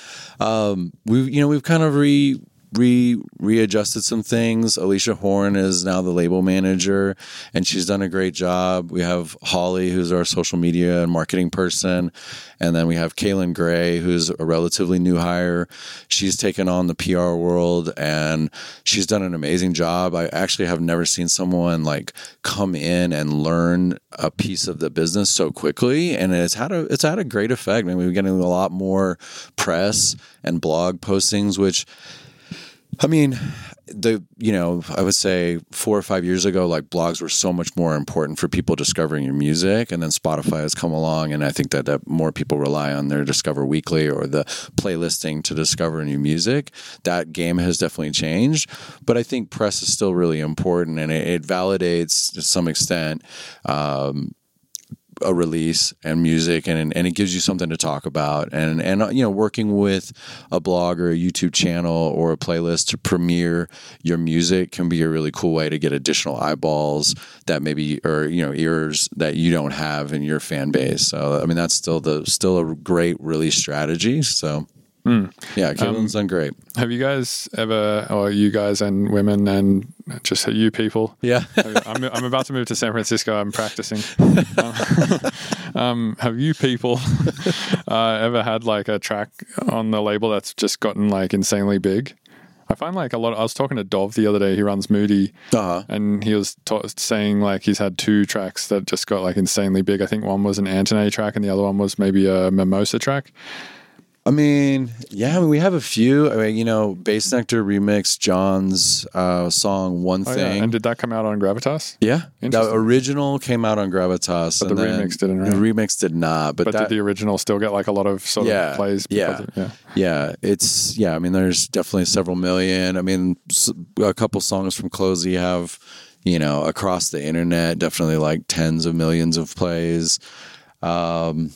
Um, we've you know we've kind of re re readjusted some things. Alicia Horn is now the label manager, and she's done a great job. We have Holly, who's our social media and marketing person, and then we have Kaylin Gray, who's a relatively new hire. She's taken on the PR world, and she's done an amazing job. I actually have never seen someone like come in and learn a piece of the business so quickly, and it's had a it's had a great effect. I mean, we're getting a lot more press and blog postings, which I mean, the you know, I would say four or five years ago, like blogs were so much more important for people discovering your music, and then Spotify has come along, and I think that, that more people rely on their Discover Weekly or the playlisting to discover new music. That game has definitely changed, but I think press is still really important, and it, it validates to some extent. Um, a release and music and and it gives you something to talk about. And and uh, you know working with a blog or a YouTube channel or a playlist to premiere your music can be a really cool way to get additional eyeballs that maybe or you know ears that you don't have in your fan base. So I mean that's still the still a great release strategy. So yeah Kaylin's done great Have you guys ever, or you guys and women and just you people? yeah I'm, I'm about to move to San Francisco. I'm practicing. Um, um, have you people uh, ever had like a track on the label that's just gotten like insanely big? I find like a lot. I was talking to Dov the other day. He runs Moody, uh-huh and he was ta saying like he's had two tracks that just got like insanely big. I think one was an Antonet track, and the other one was maybe a Mimosa track. I mean, yeah, I mean, we have a few. I mean, you know, Bassnectar remixed John's uh, song "One Oh, Thing." yeah. And did that come out on Gravitas? Yeah, the original came out on Gravitas, But and the remix didn't, right? The remix did not, but, But that, did the original still get like a lot of sort Yeah, of plays? yeah. of- yeah. yeah, it's yeah. I mean, there's definitely several million. I mean, a couple songs from Clozee have, you know, across the internet, definitely like tens of millions of plays. Um,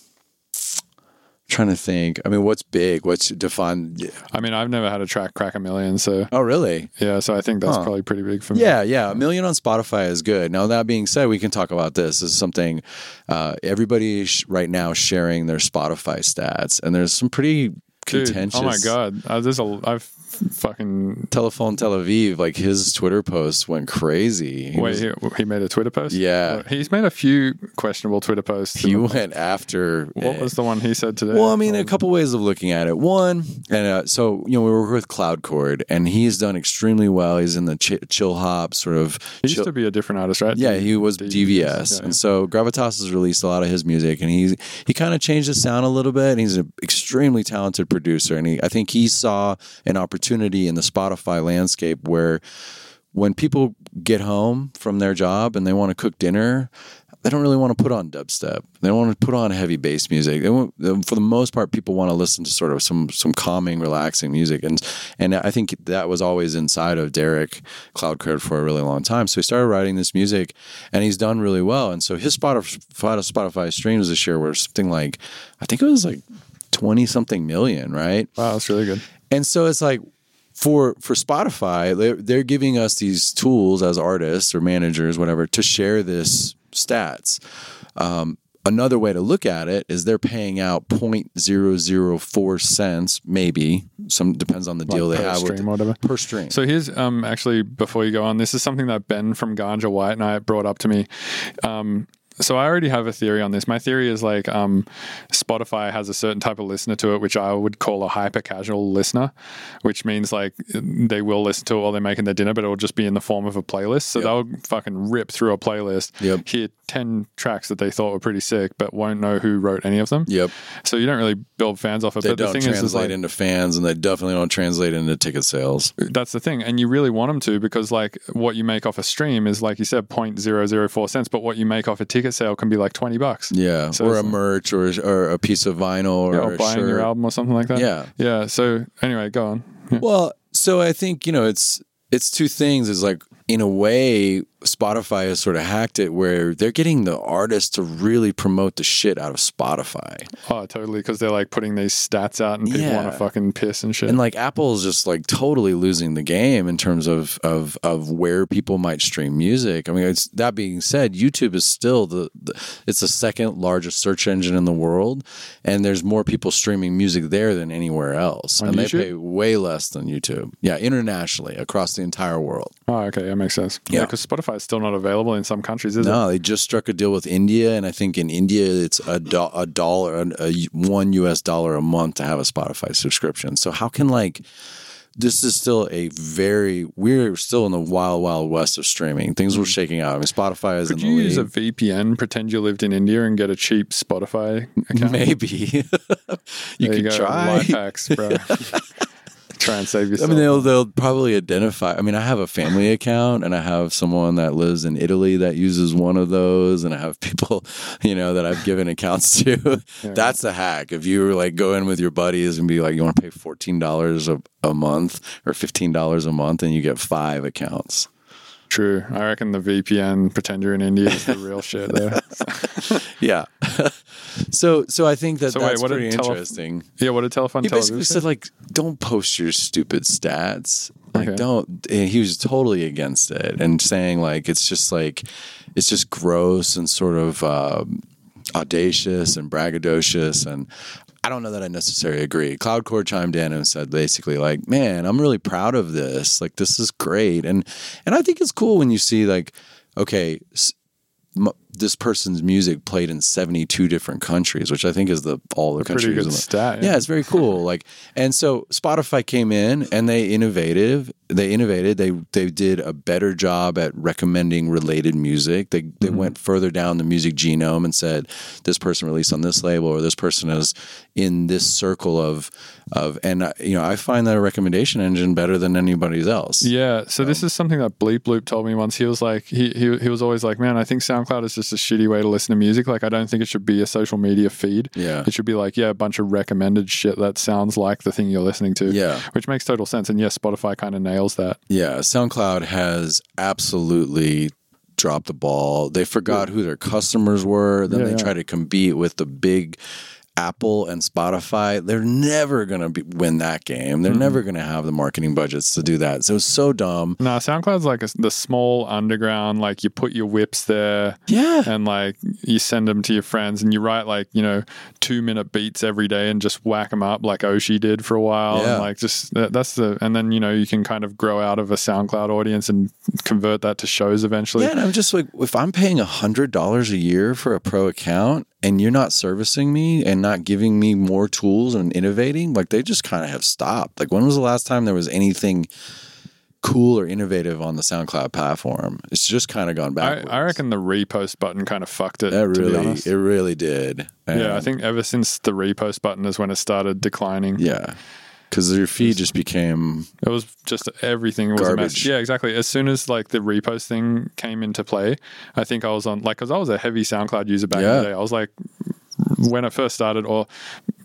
trying to think. I mean, what's big? What's defined? I mean, I've never had a track crack a million, so Oh, really? yeah. So I think that's Huh. probably pretty big for me. Yeah, yeah. A million on Spotify is good. Now, that being said, we can talk about this. This is something uh, everybody sh- right now sharing their Spotify stats, and there's some pretty Dude, contentious. oh my god, uh, there's a I've fucking Telefon Tel Aviv, like his Twitter posts went crazy. He, wait. was- He, he made a Twitter post. Yeah. He's made a few questionable Twitter posts. he went after. what was the one he said today? Well, I mean, a Um, couple ways of looking at it. One, and uh, so you know, we work with Cloudchord, and he's done extremely well. He's in the ch- chill hop sort of. He used to be a different artist, right? Yeah, he was DVS, DVS, yeah. and so Gravitas has released a lot of his music, and he he kind of changed the sound a little bit. And he's an extremely talented producer, and he, I think he saw an opportunity in the Spotify landscape where when people get home from their job and they want to cook dinner. They don't really want to put on dubstep. They don't want to put on heavy bass music. For the most part, people want to listen to sort of some some calming, relaxing music, and and I think that was always inside of Derek Cloudchord for a really long time. So he started writing this music, and he's done really well. And so his Spotify Spotify streams this year were something like, I think it was like twenty something million, right? Wow, that's really good. And so it's like for for Spotify, they're, they're giving us these tools as artists or managers, whatever, to share this stats. Um, another way to look at it is they're paying out 0.004 cents, maybe. Some depends on the deal Like they per have with stream or whatever. per stream. So here's um actually before you go on, this is something that Ben from Ganja White and I brought up to me. Um, so I already have a theory on this. My theory is like um, Spotify has a certain type of listener to it, which I would call a hyper casual listener, which means like they will listen to it while they're making their dinner, but it will just be in the form of a playlist. So they'll fucking rip through a playlist, Yep. hear 10 tracks that they thought were pretty sick, but won't know who wrote any of them. Yep. So you don't really build fans off it. They but the don't thing translate is, is like, into fans, and they definitely don't translate into ticket sales. that's the thing. And you really want them to because, like, what you make off a stream is, like you said, 0.004 cents, but what you make off a ticket sale can be like 20 bucks. Yeah, So or a merch, or or a piece of vinyl, or, Yeah, or buying shirt. your album or something like that. Yeah. Yeah. So, anyway, go on. Yeah. Well, so I think you know it's it's two things. Is like in a way, Spotify has sort of hacked it where they're getting the artists to really promote the shit out of Spotify. Oh, totally. Because they're like putting these stats out and people Yeah. want to fucking piss and shit. And like Apple's just like totally losing the game in terms of of of where people might stream music. I mean, it's that being said, YouTube is still the, the it's the second largest search engine in the world, and there's more people streaming music there than anywhere else, On and YouTube? they pay way less than YouTube. Yeah, internationally across the entire world. oh, okay. That makes sense. Yeah. Because Spotify is still not available in some countries, is it? No, they just struck a deal with India, and I think in India it's a, do- a dollar, a, a one U.S. dollar a month to have a Spotify subscription. So how can like this is still a very we're still in the wild wild west of streaming. Things were hmm. shaking out. I mean, Spotify is. Could you use a. VPN, pretend you lived in India, and get a cheap Spotify account? Maybe you There could go. try. Life hacks, bro. try and save yourself. I mean, they'll they'll probably identify. I mean, I have a family account, and I have someone that lives in Italy that uses one of those, and I have people, you know, that I've given accounts to. That's the hack. If you were like go in with your buddies and be like, you want to pay fourteen dollars a a month or fifteen dollars a month, and you get five accounts. True. I reckon the VPN pretend you're in India is the real shit there. Yeah. so so I think that So wait, that's what pretty tele- interesting. yeah, what a Telefon He basically said like, don't post your stupid stats. Like, Okay. don't. and he was totally against it and saying like it's just like it's just gross and sort of um, audacious and braggadocious and. I don't know that I necessarily agree. Cloudchord chimed in and said basically like, "Man, I'm really proud of this. Like, this is great." And and I think it's cool when you see like, okay, this person's music played in 72 different countries, which I think is the all the A pretty countries. good in the- stat, Yeah. yeah. it's very cool. Like, and so Spotify came in and they innovative. They innovated. They they did a better job at recommending related music. They they Mm-hmm. went further down the music genome and said this person released on this label or this person is in this circle of of. And uh, you know, I find that a recommendation engine better than anybody's else. Yeah, so this is something that Bleep Bloop told me once. He was like, he, he he was always like, man, I think SoundCloud is just a shitty way to listen to music. Like, I don't think it should be a social media feed. Yeah. it should be like, yeah, a bunch of recommended shit that sounds like the thing you're listening to. Yeah. which makes total sense. And yes, Spotify kind of nails that. Yeah, SoundCloud has absolutely dropped the ball. They forgot who their customers were. Then Yeah, they yeah. try to compete with the big Apple and Spotify. They're never going to win that game. They're never going to have the marketing budgets to do that. So it's so dumb. No, SoundCloud's like a, the small underground. Like you put your whips there. Yeah. and like you send them to your friends and you write like you know two minute beats every day and just whack them up like Oshi did for a while Yeah. and like just that, that's the and then you know you can kind of grow out of a SoundCloud audience and convert that to shows eventually. Yeah, and I'm just like, if I'm paying a hundred dollars a year for a pro account and you're not servicing me and not giving me more tools and innovating, like they just kind of have stopped. Like, when was the last time there was anything cool or innovative on the SoundCloud platform? It's just kind of gone I, backwards. I reckon the repost button kind of fucked it. be really, it really did. yeah, I think ever since the repost button is when it started declining. yeah, because your feed just became It was just everything was a mess. Garbage. Yeah, exactly. As soon as like the repost thing came into play, I think I was on like because I was a heavy SoundCloud user back in the day. I was like when it first started, or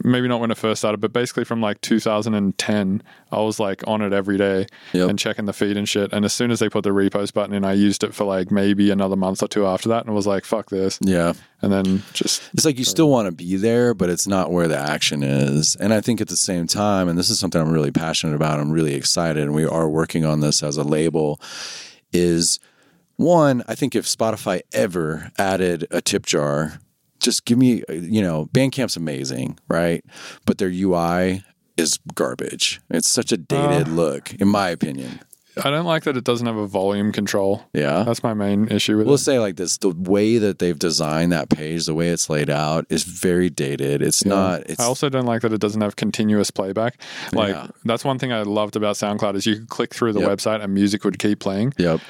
maybe not when it first started, but basically from like 2010, I was like on it every day Yep. and checking the feed and shit. And as soon as they put the repost button in, I used it for like maybe another month or two after that, and was like, "Fuck this," yeah. and then just It's like you still want to be there, but it's not where the action is. And I think at the same time, and this is something I'm really passionate about, I'm really excited, and we are working on this as a label, is one, I think if Spotify ever added a tip jar, just give me, uh, you know, Bandcamp's amazing, right? But their UI is garbage. It's such a dated look, in my opinion. I don't like that it doesn't have a volume control. Yeah. That's my main issue with it. We'll say like this: the way that they've designed that page, the way it's laid out, is very dated. It's not. It's I also don't like that it doesn't have continuous playback. Like Yeah. that's one thing I loved about SoundCloud is you could click through the Yep. website and music would keep playing. Yep.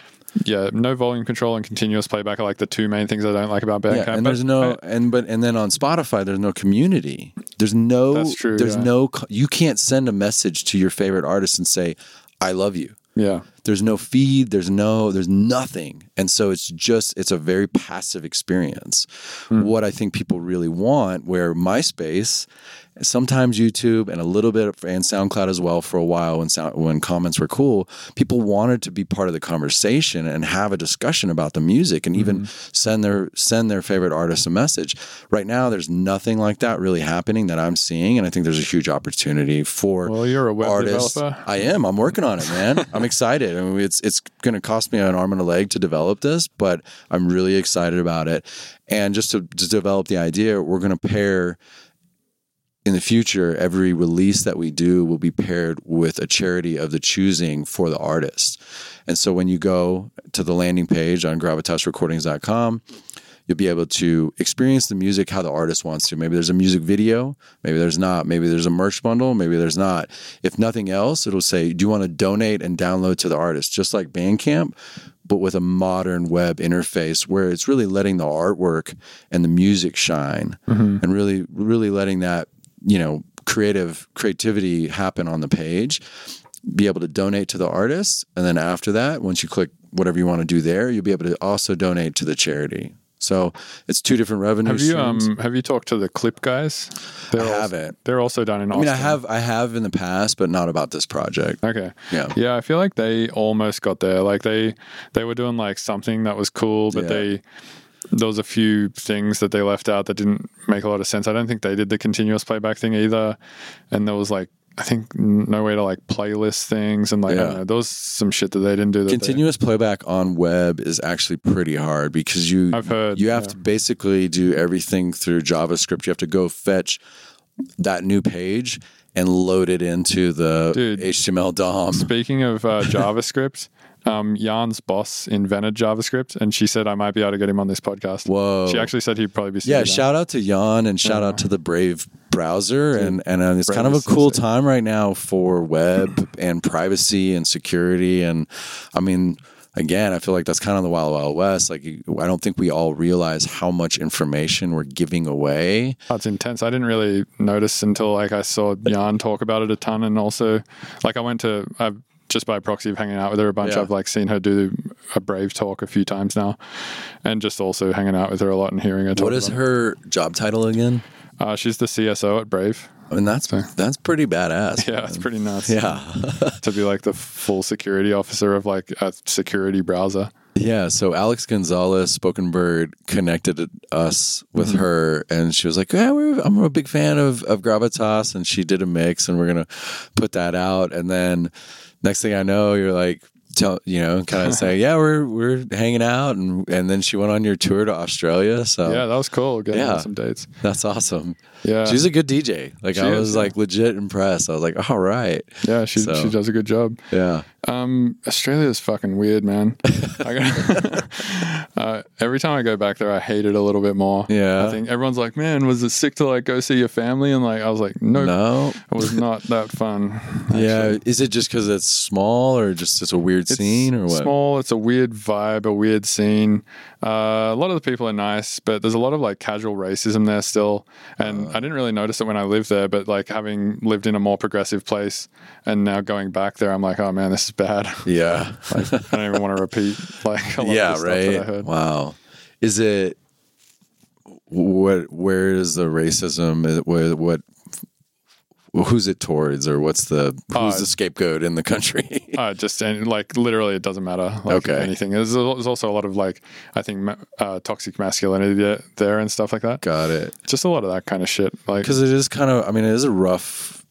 Yeah, no volume control and continuous playback are like the two main things I don't like about Bandcamp. Yeah, and there's no I- and but and then on Spotify there's no community. There's no That's true, there's yeah. no you can't send a message to your favorite artist and say I love you. yeah. There's no feed, there's no there's nothing. And so it's just it's a very passive experience. Hmm. What I think people really want where MySpace sometimes YouTube and a little bit of, and SoundCloud as well for a while when sound, when comments were cool, people wanted to be part of the conversation and have a discussion about the music and even mm-hmm. send their send their favorite artists a message. Right now, there's nothing like that really happening that I'm seeing, and I think there's a huge opportunity for Well, you're a web artists. developer. I am. I'm working on it, man. I'm excited. I mean, it's it's going to cost me an arm and a leg to develop this, but I'm really excited about it. And just to, to develop the idea, we're going to pair in the future, every release that we do will be paired with a charity of the choosing for the artist. And so when you go to the landing page on gravitasrecordings.com, you'll be able to experience the music how the artist wants to. Maybe there's a music video, maybe there's not. Maybe there's a merch bundle, maybe there's not. If nothing else, it'll say, Do you want to donate and download to the artist? Just like Bandcamp, but with a modern web interface where it's really letting the artwork and the music shine mm-hmm. and really, really letting that, you know, creative creativity happen on the page be able to donate to the artist and then after that once you click whatever you want to do there you'll be able to also donate to the charity so it's two different revenue Have you um have you talked to the Clip guys? They're I haven't. They're also done in I mean, I have, I have in the past, but not about this project. Okay. Yeah. Yeah, I feel like they almost got there. Like they they were doing like something that was cool, but Yeah. they there was a few things that they left out that didn't make a lot of sense. I don't think they did the continuous playback thing either. And there was like I think no way to like playlist things and like I Yeah. don't know, there was some shit that they didn't do. That they- Continuous playback on web is actually pretty hard because you I've heard, you have yeah. to basically do everything through JavaScript. You have to go fetch that new page and load it into the Dude. HTML DOM. Speaking of uh, JavaScript, um, Yan's boss invented JavaScript, and she said I might be able to get him on this podcast. Whoa. She actually said he'd probably be. Yeah, down. shout out to Yan and shout out to the Brave browser and and uh, it's kind of a cool time right now for web and privacy and security and I mean again I feel like that's kind of the wild wild west like I don't think we all realize how much information we're giving away That's intense. I didn't really notice until like I saw Yan talk about it a ton, and also like I went to I've just by proxy of hanging out with her a bunch. Yeah. I've like seen her do a brave talk a few times now, and just also hanging out with her a lot and hearing her talk. what is her job title again. Uh, she's the CSO at Brave. I mean that's that's pretty badass Yeah, it's pretty nuts. yeah to be like the full security officer of like a security browser. Yeah, so Alex Gonzalez, Spoken Bird, connected us with Mm-hmm. her, and she was like, "Yeah, we're, I'm a big fan of of Gravitas," and she did a mix, and we're gonna put that out. And then next thing I know, you're like, tell you know, kind of say, "Yeah, we're we're hanging out," and and then she went on your tour to Australia. So Yeah, that was cool. Getting Yeah. some dates. that's awesome. Yeah, She's a good DJ. Like She I is, was yeah. like legit impressed. I was like, "All right, yeah. She So- she does a good job. yeah." Um, Australia's fucking weird, man. Uh, every time I go back there, I hate it a little bit more. Yeah. I think everyone's like, "Man, was it sick to like go see your family?" And like, I was like, "No, No, it was not that fun." yeah. Is it just because it's small, or just it's a weird It's scene, or what? Small. It's a weird vibe, a weird scene. Uh, a lot of the people are nice, but there's a lot of like casual racism there still. And Uh. I didn't really notice it when I lived there, but like having lived in a more progressive place and now going back there, I'm like, oh man, this is bad. Yeah. I don't even want to repeat like a lot yeah, of the stuff that I right. heard. Wow. Is it what? Where is the racism? Is What? what who's it towards, or what's the who's Uh, the scapegoat in the country? Uh, just and like literally, it doesn't matter. Like, Okay. anything. There's, there's also a lot of like I think uh, toxic masculinity there, and stuff like that. Got it. Just a lot of that kind of shit. Like Because it is kind of. I mean, it is a rough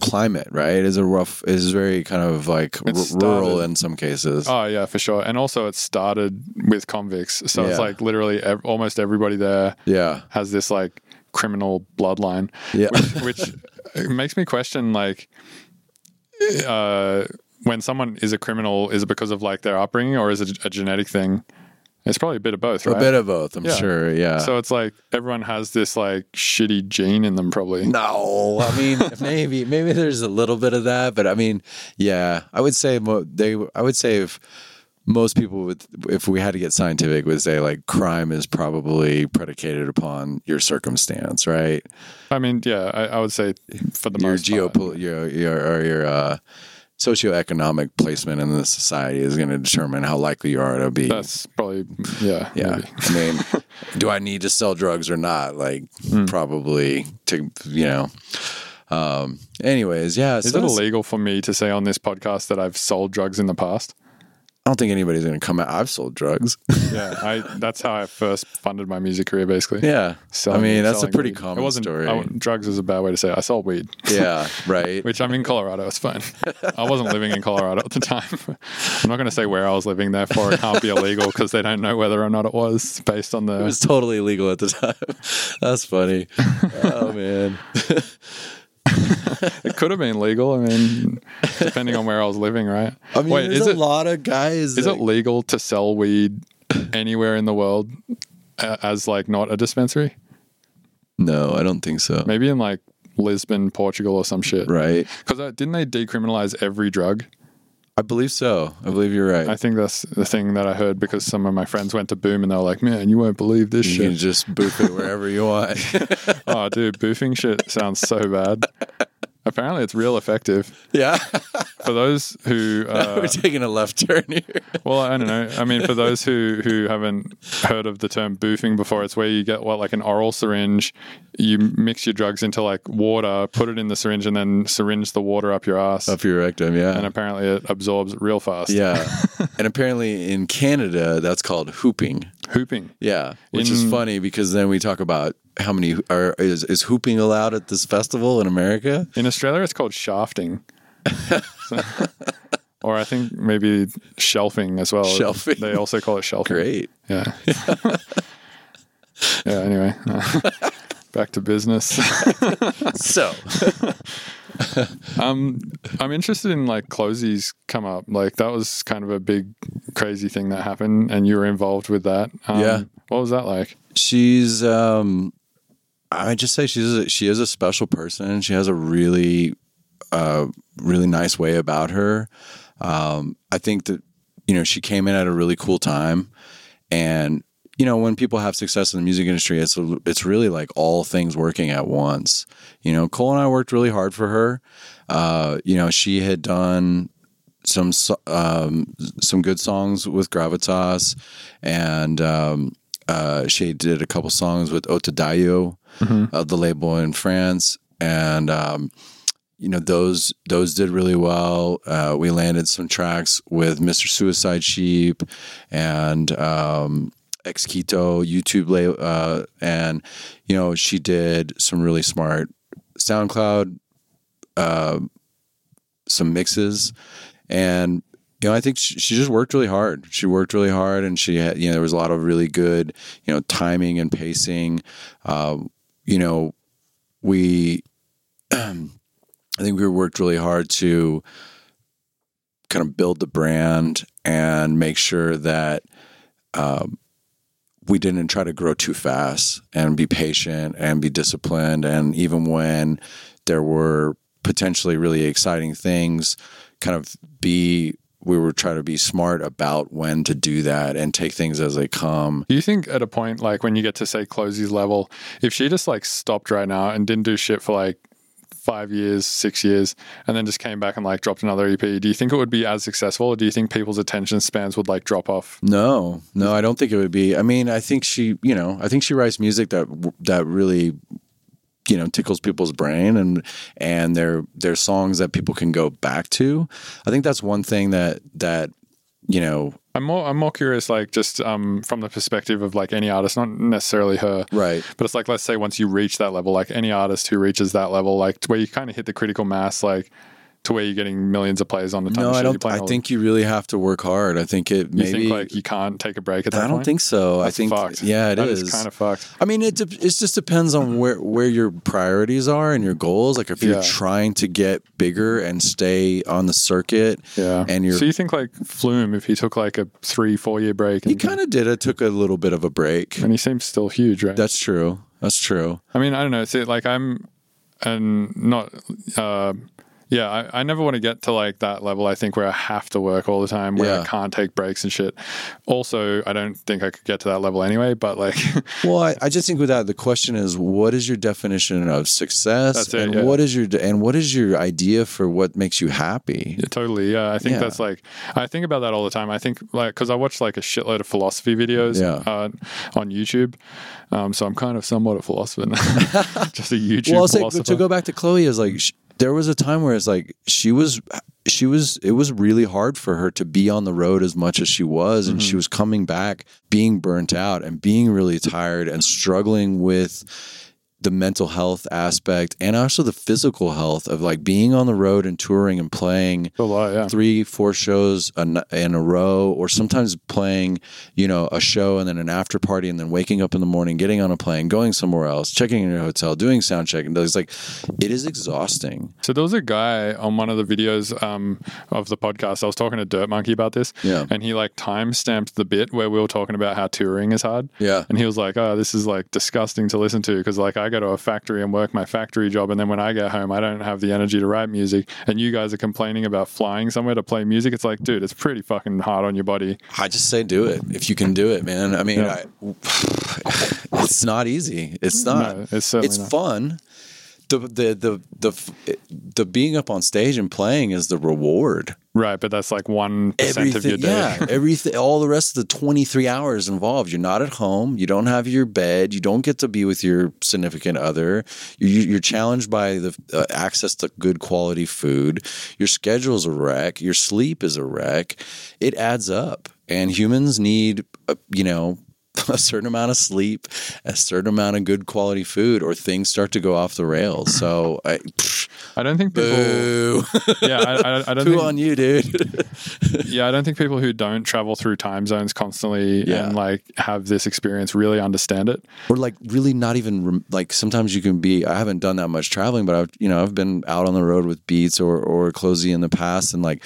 climate, right? It is a rough. It is very kind of like r- rural in some cases. Oh yeah, for sure. And also, it started with convicts, so it's like literally ev- almost everybody there yeah. has this like criminal bloodline, Yeah. which, which it makes me question like uh, when someone is a criminal, is it because of like their upbringing or is it a genetic thing? It's probably a bit of both, right? A bit of both, I'm Yeah. sure. Yeah. So it's like everyone has this like shitty gene in them, probably. No, I mean maybe maybe there's a little bit of that, but I mean, yeah, I would say they. I would say if most people would, if we had to get scientific, would say like crime is probably predicated upon your circumstance, right? I mean, yeah, I, I would say for the your most part. geopol, your your or your uh, socioeconomic placement in the society is going to determine how likely you are to be. That's probably yeah. yeah, maybe. I mean, do I need to sell drugs or not? Like, Hmm. probably to you know. Um. Anyways, yeah. Is so it illegal for me to say on this podcast that I've sold drugs in the past? I don't think anybody's going to come out. I've sold drugs. Yeah, I that's how I first funded my music career, basically. yeah. So I mean, that's a pretty weed. common it wasn't, story. I drugs is a bad way to say it. I sold weed, yeah. Right. which I'm in Colorado. It's fine. I wasn't living in Colorado at the time. I'm not going to say where I was living. Therefore, it can't be illegal because they don't know whether or not it was based on the. it was totally illegal at the time. That's funny. oh man. it could have been legal. I mean, depending on where I was living, right? I mean, Wait, there's is a it lot of guys. is that- it legal to sell weed anywhere in the world as like not a dispensary? No, I don't think so. Maybe in like Lisbon, Portugal, or some shit. Right. Because uh, didn't they decriminalize every drug? I believe so. I believe you're right. I think that's the thing that I heard because some of my friends went to Boom and they were like, "Man, you won't believe this shit. you just boof it wherever you want. oh, dude, boofing shit sounds so bad. Apparently, it's real effective yeah. for those who. Uh, We're taking a left turn here. well, I don't know. I mean, for those who who haven't heard of the term boofing before, it's where you get what like an oral syringe. You mix your drugs into like water, put it in the syringe, and then syringe the water up your ass. Up your rectum, yeah. and apparently, it absorbs real fast. Yeah. and apparently in Canada, that's called hooping. hooping. Yeah. Which is funny because then we talk about how many are is, is hooping allowed at this festival in America? In Australia, it's called shafting. So- or I think maybe shelving as well. Shelving. They also call it shelving. Great. Yeah. yeah, anyway. Back to business. So Um, I'm interested in like Clozee's come up. Like that was kind of a big, crazy thing that happened, and you were involved with that. Um, Yeah. What was that like? she's um I just say she's a, she is a special person. She has a really uh really nice way about her. Um I think that you know she came in at a really cool time and you know when people have success in the music industry it's a, it's really like all things working at once. You know, Cole and I worked really hard for her. Uh you know, she had done some um, some good songs with Gravitas, and um, uh, she did a couple songs with Otodayo, uh, the label in France, and um, you know those those did really well. Uh, we landed some tracks with Mr. Suicide Sheep and um, xKito YouTube label, uh, and you know she did some really smart SoundCloud uh, some mixes and you know i think she, she just worked really hard. She worked really hard and she had you know there was a lot of really good you know timing and pacing. Um, you know we i think we worked really hard to kind of build the brand and make sure that um, we didn't try to grow too fast and be patient and be disciplined. And even when there were potentially really exciting things kind of be we were trying to be smart about when to do that and take things as they come Do you think at a point like when you get to say Clozee's level, if she just like stopped right now and didn't do shit for like five years, six years, and then just came back and like dropped another EP, do you think it would be as successful, or do you think people's attention spans would like drop off? no no i don't think it would be i mean i think she you know i think she writes music that that really you know tickles people's brain and and they're they're songs that people can go back to. I think that's one thing that that you know I'm more I'm more curious, like just um, from the perspective of like any artist, not necessarily her, right. but it's like let's say once you reach that level, like any artist who reaches that level, like where you kind of hit the critical mass, like to where you're getting millions of plays on the time No, I don't. I think you really have to work hard. I think it you maybe. think like you can't take a break at that I don't point? think so. That's I think fucked. yeah, it That is. kind of fucked. I mean, it it just depends on where where your priorities are and your goals. Like if you're Yeah. trying to get bigger and stay on the circuit, Yeah. and you're so you think like Flume, if he took like a three, four year break, he kind of did it. Took a little bit of a break. and he seems still huge, right? That's true. That's true. I mean, I don't know. See, like I'm, and not, uh, yeah, I, I never want to get to like that level. I think where I have to work all the time, where I can't take breaks and shit. Also, I don't think I could get to that level anyway. But like, Well, I, I just think with that, the question is, what is your definition of success, That's it, and yeah. what is your and what is your idea for what makes you happy? Yeah, totally. Yeah, I think Yeah. that's like I think about that all the time. I think like because I watch like a shitload of philosophy videos Yeah. uh, on YouTube, um, so I'm kind of somewhat a philosopher, now. just a YouTube well, I'll say, to go back to Chloe is like sh- there was a time where it's like she was she was it was really hard for her to be on the road as much as she was and Mm-hmm. she was coming back being burnt out and being really tired and struggling with the mental health aspect and also the physical health of like being on the road and touring and playing a lot, yeah. three, four shows in a row, or sometimes playing, you know, a show and then an after party, and then waking up in the morning, getting on a plane, going somewhere else, checking in your hotel, doing sound check, and it's like, it is exhausting. So there was a guy on one of the videos um, of the podcast. I was talking to Dirt Monkey about this, Yeah. and he like time stamped the bit where we were talking about how touring is hard. Yeah. and he was like, "Oh, this is like disgusting to listen to because like I go to a factory and work my factory job, and then when I get home, I don't have the energy to write music, and you guys are complaining about flying somewhere to play music. It's like, dude, it's pretty fucking hard on your body. I just say do it if you can do it, man. I mean, Yeah. I, it's not easy. It's not. No, it's certainly it's not. fun. The, the the the the being up on stage and playing is the reward. Right, but that's like one percent of your day. yeah, everything, all the rest of the 23 hours involved. You're not at home. You don't have your bed. You don't get to be with your significant other. You, you're challenged by the uh, access to good quality food. Your schedule's a wreck. Your sleep is a wreck. It adds up. And humans need, uh, you know, a certain amount of sleep, a certain amount of good quality food, or things start to go off the rails. So, I, pff, I don't think people. boo. Yeah, I, I, I don't Poo think. on you, dude. Yeah, I don't think people who don't travel through time zones constantly Yeah. and like have this experience really understand it. or like really not even like sometimes you can be i haven't done that much traveling but i've you know i've been out on the road with beats or or Clozee in the past and like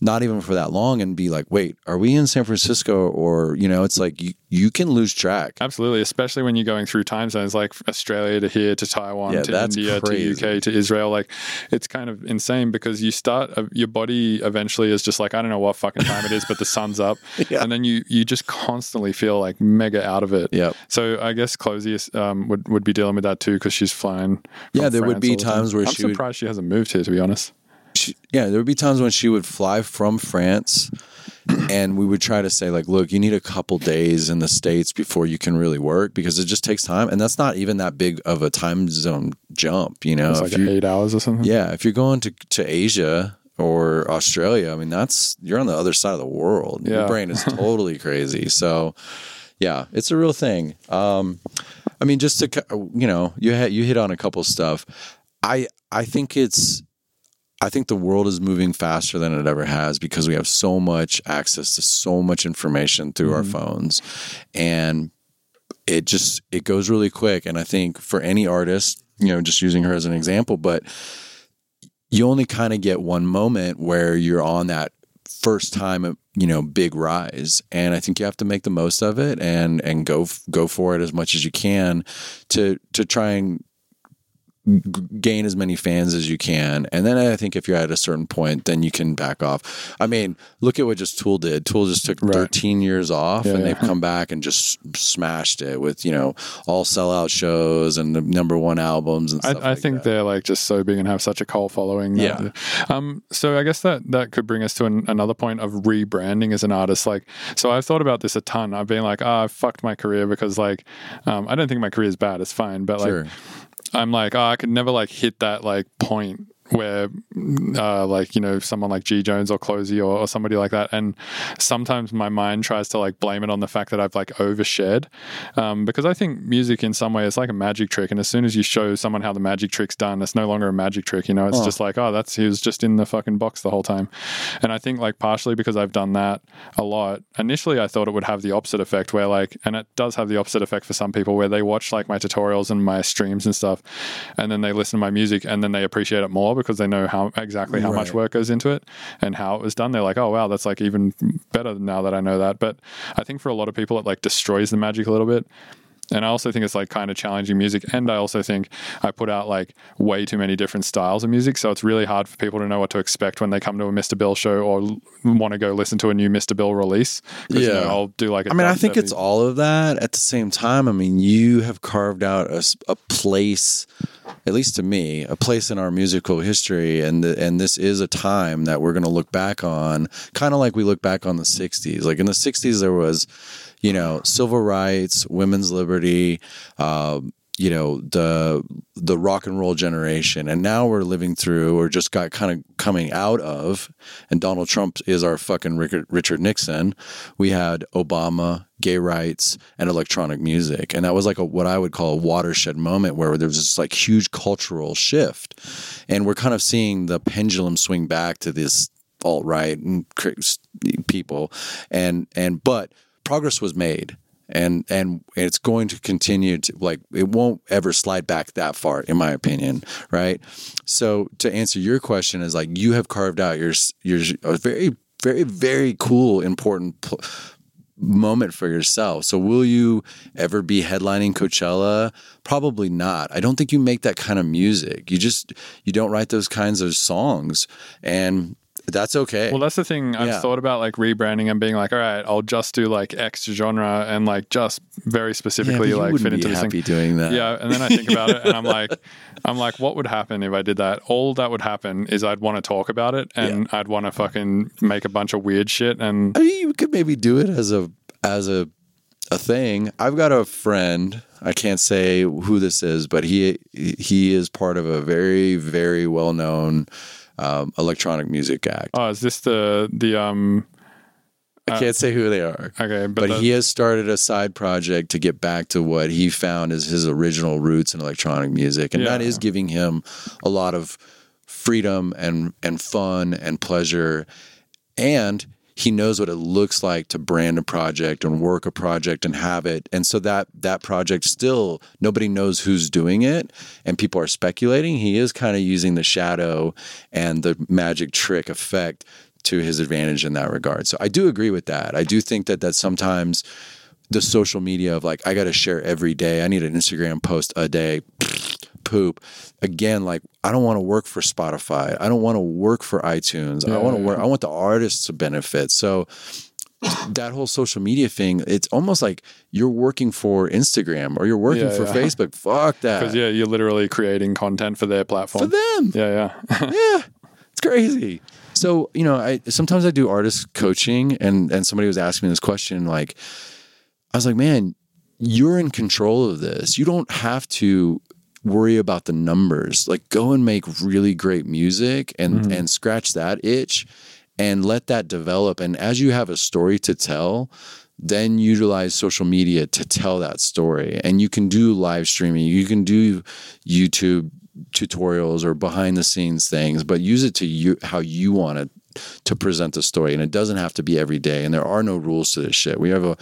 not even for that long and be like wait are we in san francisco or you know it's like you, you can lose track Absolutely, especially when you're going through time zones like Australia to here to Taiwan Yeah, to India crazy. to UK to Israel. Like, it's kind of insane because you start uh, your body eventually is just like I don't know what fucking time it is, but the sun's up, Yeah. and then you you just constantly feel like mega out of it. Yep. So I guess Clozee um, would would be dealing with that too because she's flying. Yeah, there would be all the time. times where I'm she would- surprised she hasn't moved here. To be honest. She, yeah there would be times when she would fly from france and we would try to say like look you need a couple days in the states before you can really work because it just takes time and that's not even that big of a time zone jump you know It's like eight hours or something. Yeah, if you're going to to Asia or Australia, I mean that's you're on the other side of the world. Your brain is totally crazy. So, yeah, it's a real thing. Um, I mean, just to you know, you hit you hit on a couple stuff. I I think it's. I think the world is moving faster than it ever has because we have so much access to so much information through our mm-hmm. phones, and it just it goes really quick. And I think for any artist, you know, just using her as an example, but you only kind of get one moment where you're on that first time you know big rise. And i think you have to make the most of it and and go go for it as much as you can to to try and gain as many fans as you can and then i think if you're at a certain point then you can back off i mean look at what just tool did tool just took Right. 13 years off Yeah, and yeah. they've come back and just smashed it with you know all sellout shows and the number one albums and I, stuff I like think that. they're like just so big and have such a cult following. Yeah. Um. So I guess that that could bring us to an, another point of rebranding as an artist. Like, so I've thought about this a ton. I've been like, ah, I fucked my career because like, um, I don't think my career is bad. It's fine, but like, Sure. I'm like, oh, I could never like hit that like point where uh, like you know someone like G Jones or Clozee or, or somebody like that, and sometimes my mind tries to like blame it on the fact that I've like overshared, um, because I think music in some way is like a magic trick, and as soon as you show someone how the magic trick's done, it's no longer a magic trick. You know, it's just like oh, that's he was just in the fucking box the whole time, and I think like partially because I've done that a lot. Initially, I thought it would have the opposite effect, where like, and it does have the opposite effect for some people, where they watch like my tutorials and my streams and stuff, and then they listen to my music, and then they appreciate it more because they know how exactly how much work goes into it and how it was done. They're like, oh wow, that's like even better now that I know that. But I think for a lot of people, it like destroys the magic a little bit. And I also think it's like kind of challenging music. And I also think I put out like way too many different styles of music. So it's really hard for people to know what to expect when they come to a Mr. Bill show or want to go listen to a new Mr. Bill release. 'Cause, you know, Yeah. I'll do like a I mean, I think it's all of that. At the same time, I mean, you have carved out a place, at least to me, a place in our musical history, and the, and this is a time that we're going to look back on, kind of like we look back on the '60s. Like in the '60s, there was, you know, civil rights, women's liberty. Um, you know the the rock and roll generation. And now we're living through or just got kind of coming out of and Donald Trump is our fucking Richard, Nixon. We had Obama gay rights and electronic music. And that was like a what I would call a watershed moment where there was this like huge cultural shift. And we're kind of seeing the pendulum swing back to this alt right and people. And and but progress was made and and it's going to continue to like it won't ever slide back that far in my opinion right? So to answer your question is like you have carved out your your a very very very cool important pl- moment for yourself. So will you ever be headlining coachella? Probably not. I don't think you make that kind of music. You just you don't write those kinds of songs. And that's okay Well, that's the thing. I've Yeah. thought about like rebranding and being like, all right, I'll just do like X genre and like just very specifically you like fit into this thing. doing that Yeah, and then I think about it, and I'm like, I'm like, what would happen if I did that? All that would happen is I'd want to talk about it, and I'd want to fucking make a bunch of weird shit, and I mean, you could maybe do it as a as a a thing. I've got a friend. I can't say who this is, but he he is part of a very very well known um, electronic music act. oh, is this the the um? I can't say who they are. Okay, but, But the- he has started a side project to get back to what he found as his original roots in electronic music, and that Yeah. is giving him a lot of freedom and and fun and pleasure, and he knows what it looks like to brand a project and work a project and have it, and so that that project still nobody knows who's doing it, and people are speculating. He is kind of using the shadow and the magic trick effect to his advantage in that regard. So I do agree with that. I do think that that sometimes the social media of like I got to share every day. I need an Instagram post a day. Poop. Again, like I don't want to work for Spotify. I don't want to work for iTunes. I want to work. I want the artists to benefit. So that whole social media thing, it's almost like you're working for Instagram or you're working Yeah, for yeah. Facebook. Fuck that. because yeah, you're literally creating content for their platform. For them. Yeah, yeah. yeah it's crazy so you know i sometimes i do artist coaching and and somebody was asking me this question like i was like man you're in control of this you don't have to worry about the numbers. Like go and make really great music and mm-hmm. and scratch that itch and let that develop. And as you have a story to tell then utilize social media to tell that story. And you can do live streaming. You can do youtube tutorials or behind the scenes things but use it to you how you want it to present the story. And it doesn't have to be every day. And there are no rules to this shit. We have a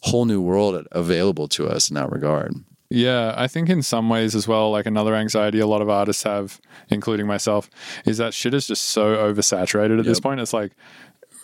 whole new world available to us in that regard Yeah, I think in some ways as well, like another anxiety a lot of artists have, including myself, is that shit is just so oversaturated at this point. It's like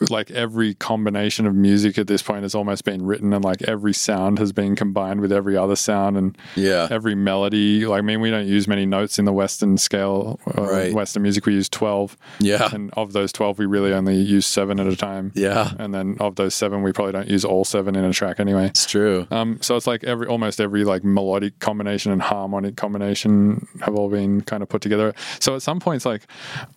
like every combination of music at this point has almost been written and like every sound has been combined with every other sound and Yeah. every melody like i mean we don't use many notes in the western scale uh, Right. western music we use 12 Yeah. and of those 12 we really only use seven at a time Yeah. and then of those seven we probably don't use all seven in a track anyway It's true. um, so it's like every almost every like melodic combination and harmonic combination have all been kind of put together. So at some points, like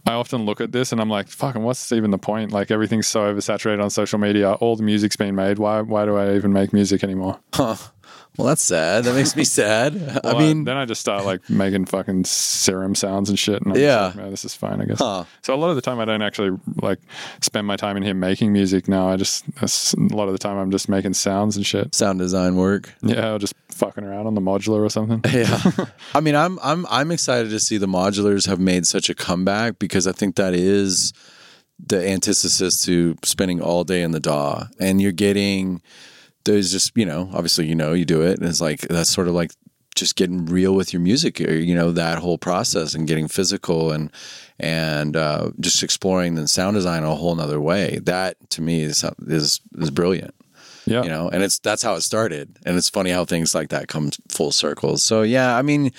I often look at this and I'm like, fucking, what's even the point? Like everything's so oversaturated on social media. All the music's been made. Why? Why do I even make music anymore? Huh. Well, that's sad. That makes me sad. Well, I mean, then I just start like making fucking serum sounds and shit. And I'm Yeah. like, "Man, this is fine, I guess. Huh. So a lot of the time, I don't actually like spend my time in here making music. Now I just a lot of the time I'm just making sounds and shit. sound design work. Yeah, or just fucking around on the modular or something. Yeah. I mean, I'm I'm I'm excited to see the modulars have made such a comeback because I think that is the antithesis to spending all day in the DAW. And you're getting there's just, you know, obviously you know you do it. And it's like that's sort of like just getting real with your music or you know that whole process and getting physical and and uh, just exploring the sound design a whole nother way. That to me is is is brilliant. Yeah, you know and it's that's how it started. And it's funny how things like that come full circle. So yeah i mean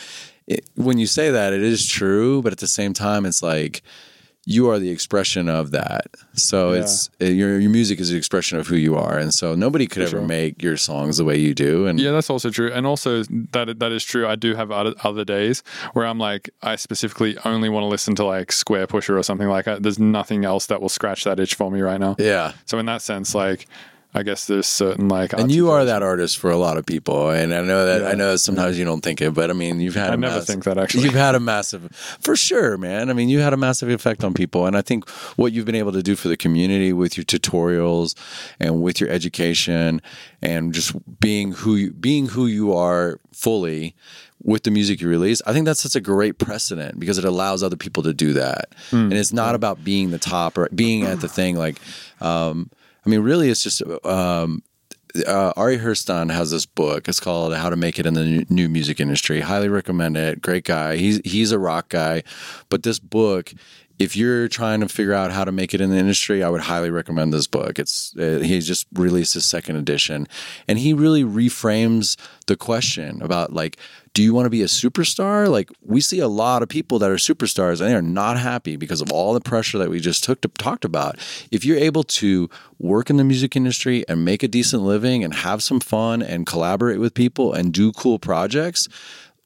it, when you say that it is true. But at the same time it's like you are the expression of that so Yeah. it's uh, your your music is the expression of who you are and so nobody could ever sure. make your songs the way you do and Yeah, that's also true, and also that that is true. I do have other, other days where I'm like, I specifically only want to listen to like Squarepusher or something like that. There's nothing else that will scratch that itch for me right now. yeah So in that sense, like, I guess there's certain like, and you are that artist for a lot of people, and I know that Yeah. I know that sometimes you don't think it, but I mean, you've had. I a never massive- think that, actually. You've had a massive, for sure, man. I mean, you had a massive effect on people, and I think what you've been able to do for the community with your tutorials and with your education and just being who you, being who you are fully with the music you release, I think that's such a great precedent because it allows other people to do that, and it's not about being the top or being at the thing. Like, um, I mean, really, it's just. Um, uh, Ari Herstand has this book. It's called How to Make It in the New- Music Industry. Highly recommend it. Great guy. He's he's a rock guy, but this book, if you're trying to figure out how to make it in the industry, I would highly recommend this book. It's uh, he just released his second edition, and he really reframes the question about like, do you want to be a superstar? Like we see a lot of people that are superstars and they are not happy because of all the pressure that we just took to, talked about. If you're able to work in the music industry and make a decent living and have some fun and collaborate with people and do cool projects,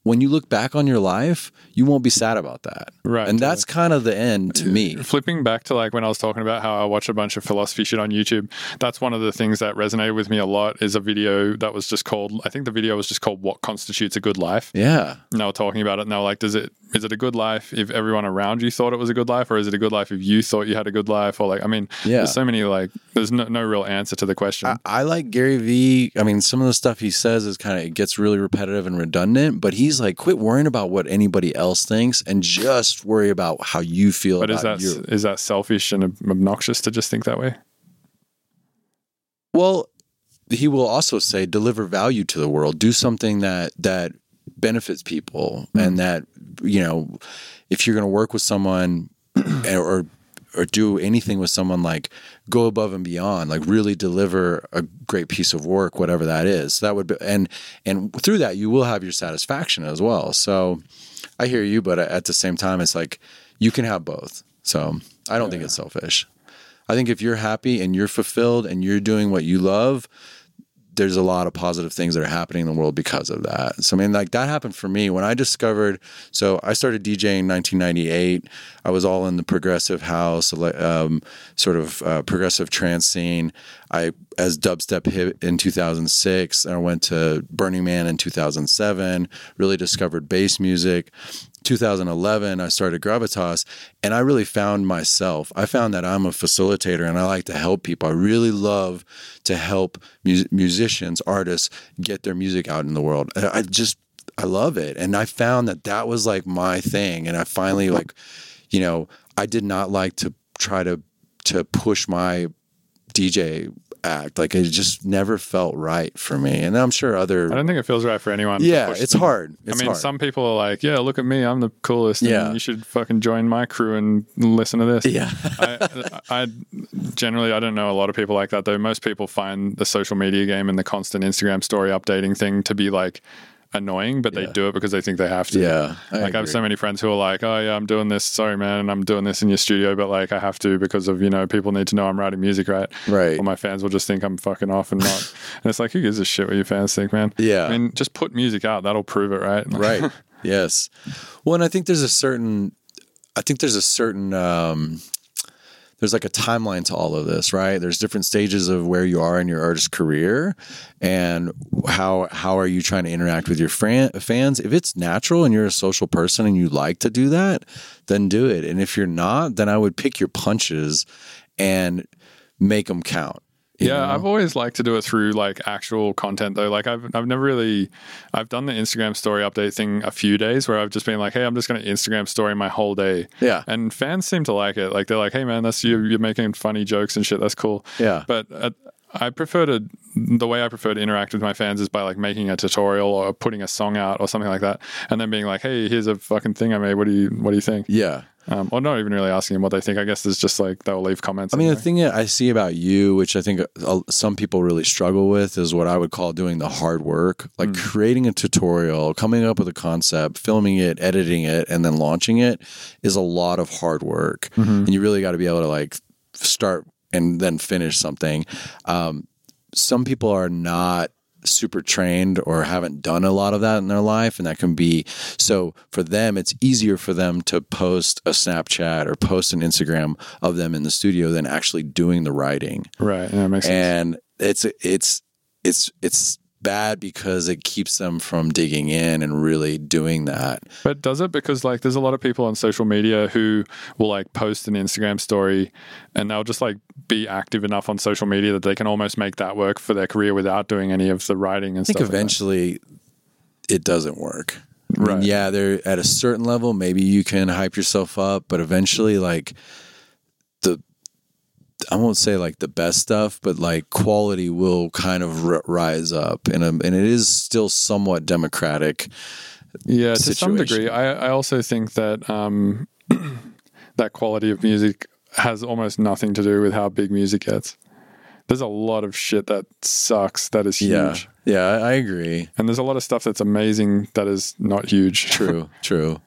when you look back on your life, you won't be sad about that. Right, And that's kind of the end to me. Uh, flipping back to like when I was talking about how I watch a bunch of philosophy shit on YouTube, that's one of the things that resonated with me a lot is a video that was just called, I think the video was just called What Constitutes a Good Life. Yeah. And they were talking about it and they were like, does it, is it a good life if everyone around you thought it was a good life or is it a good life if you thought you had a good life? Or like, I mean, Yeah. there's so many like, there's no, no real answer to the question. I, I like Gary Vee. I mean, some of the stuff he says is kind of it gets really repetitive and redundant. But he's like, quit worrying about what anybody else thinks and just worry about how you feel but is that, you. is that selfish and obnoxious to just think that way? Well, he will also say deliver value to the world. Do something that that benefits people, hmm. and that you know, if you're going to work with someone or or do anything with someone, like go above and beyond, like really deliver a great piece of work, whatever that is. So that would be, and and through that you will have your satisfaction as well. So I hear you, but at the same time, it's like you can have both. So I don't think it's selfish. I think if you're happy and you're fulfilled and you're doing what you love, there's a lot of positive things that are happening in the world because of that. So I mean, like that happened for me when I discovered. So I started DJing in 1998. I was all in the progressive house, um, sort of uh, progressive trance scene. I as dubstep hit in 2006. And I went to Burning Man in 2007. Really discovered bass music. 2011, I started Gravitas, and I really found myself. I found that I'm a facilitator and I like to help people. I really love to help mu- musicians, artists get their music out in the world. I just, I love it. And I found that that was like my thing. And I finally, like, you know, I did not like to try to, to push my DJ act. Like it just never felt right for me. And I'm sure other, I don't think it feels right for anyone. yeah, it's them. hard. It's I mean, hard. some people are like, "Yeah, look at me, I'm the coolest. Yeah. you should fucking join my crew and listen to this." Yeah. I, I generally I don't know a lot of people like that though. Most people find the social media game and the constant Instagram story updating thing to be like annoying, but they do it because they think they have to. Yeah, I like I have so many friends who are like, "Oh yeah, I'm doing this. Sorry, man, and I'm doing this in your studio, but like I have to because of you know people need to know I'm writing music, right? Right. Or my fans will just think I'm fucking off and not. and it's like, who gives a shit what your fans think, man? Yeah. I mean, just put music out. That'll prove it, right? right yes well and i think there's a certain i think there's a certain um there's like a timeline to all of this, right? There's different stages of where you are in your artist career, and how how are you trying to interact with your fran- fans? If it's natural and you're a social person and you like to do that, then do it. And if you're not, then I would pick your punches and make them count. Yeah, know? I've always liked to do it through like actual content though. Like I've I've never really I've done the Instagram story update thing a few days where I've just been like, hey, I'm just going to Instagram story my whole day. Yeah. and fans seem to like it. Like they're like, hey man, that's you. You're making funny jokes and shit. That's cool. Yeah. but. Uh, I prefer to the way I prefer to interact with my fans is by like making a tutorial or putting a song out or something like that, and then being like, "Hey, here's a fucking thing I made. What do you What do you think?" yeah. Um, or not even really asking them what they think. I guess there's just like they'll leave comments. I mean, the thing that I see about you, which I think uh, some people really struggle with, is what I would call doing the hard work, like creating a tutorial, coming up with a concept, filming it, editing it, and then launching it is a lot of hard work. And you really got to be able to like start and then finish something. Um, some people are not super trained or haven't done a lot of that in their life and that can be so for them it's easier for them to post a snapchat or post an instagram of them in the studio than actually doing the writing right? Makes sense. and it's it's it's it's bad because it keeps them from digging in and really doing that But does it? Because like there's a lot of people on social media who will like post an Instagram story and they'll just like be active enough on social media that they can almost make that work for their career without doing any of the writing and I think stuff. like eventually it doesn't work. I mean, Right. yeah, they're at a certain level. Maybe you can hype yourself up, but eventually, like the, I won't say like the best stuff, but like quality will kind of r- rise up, and um, and it is still somewhat democratic. Yeah, to some degree. I, I also think that um, that quality of music has almost nothing to do with how big music gets. There's a lot of shit that sucks that is huge. Yeah, yeah, I agree. And there's a lot of stuff that's amazing that is not huge. True, true.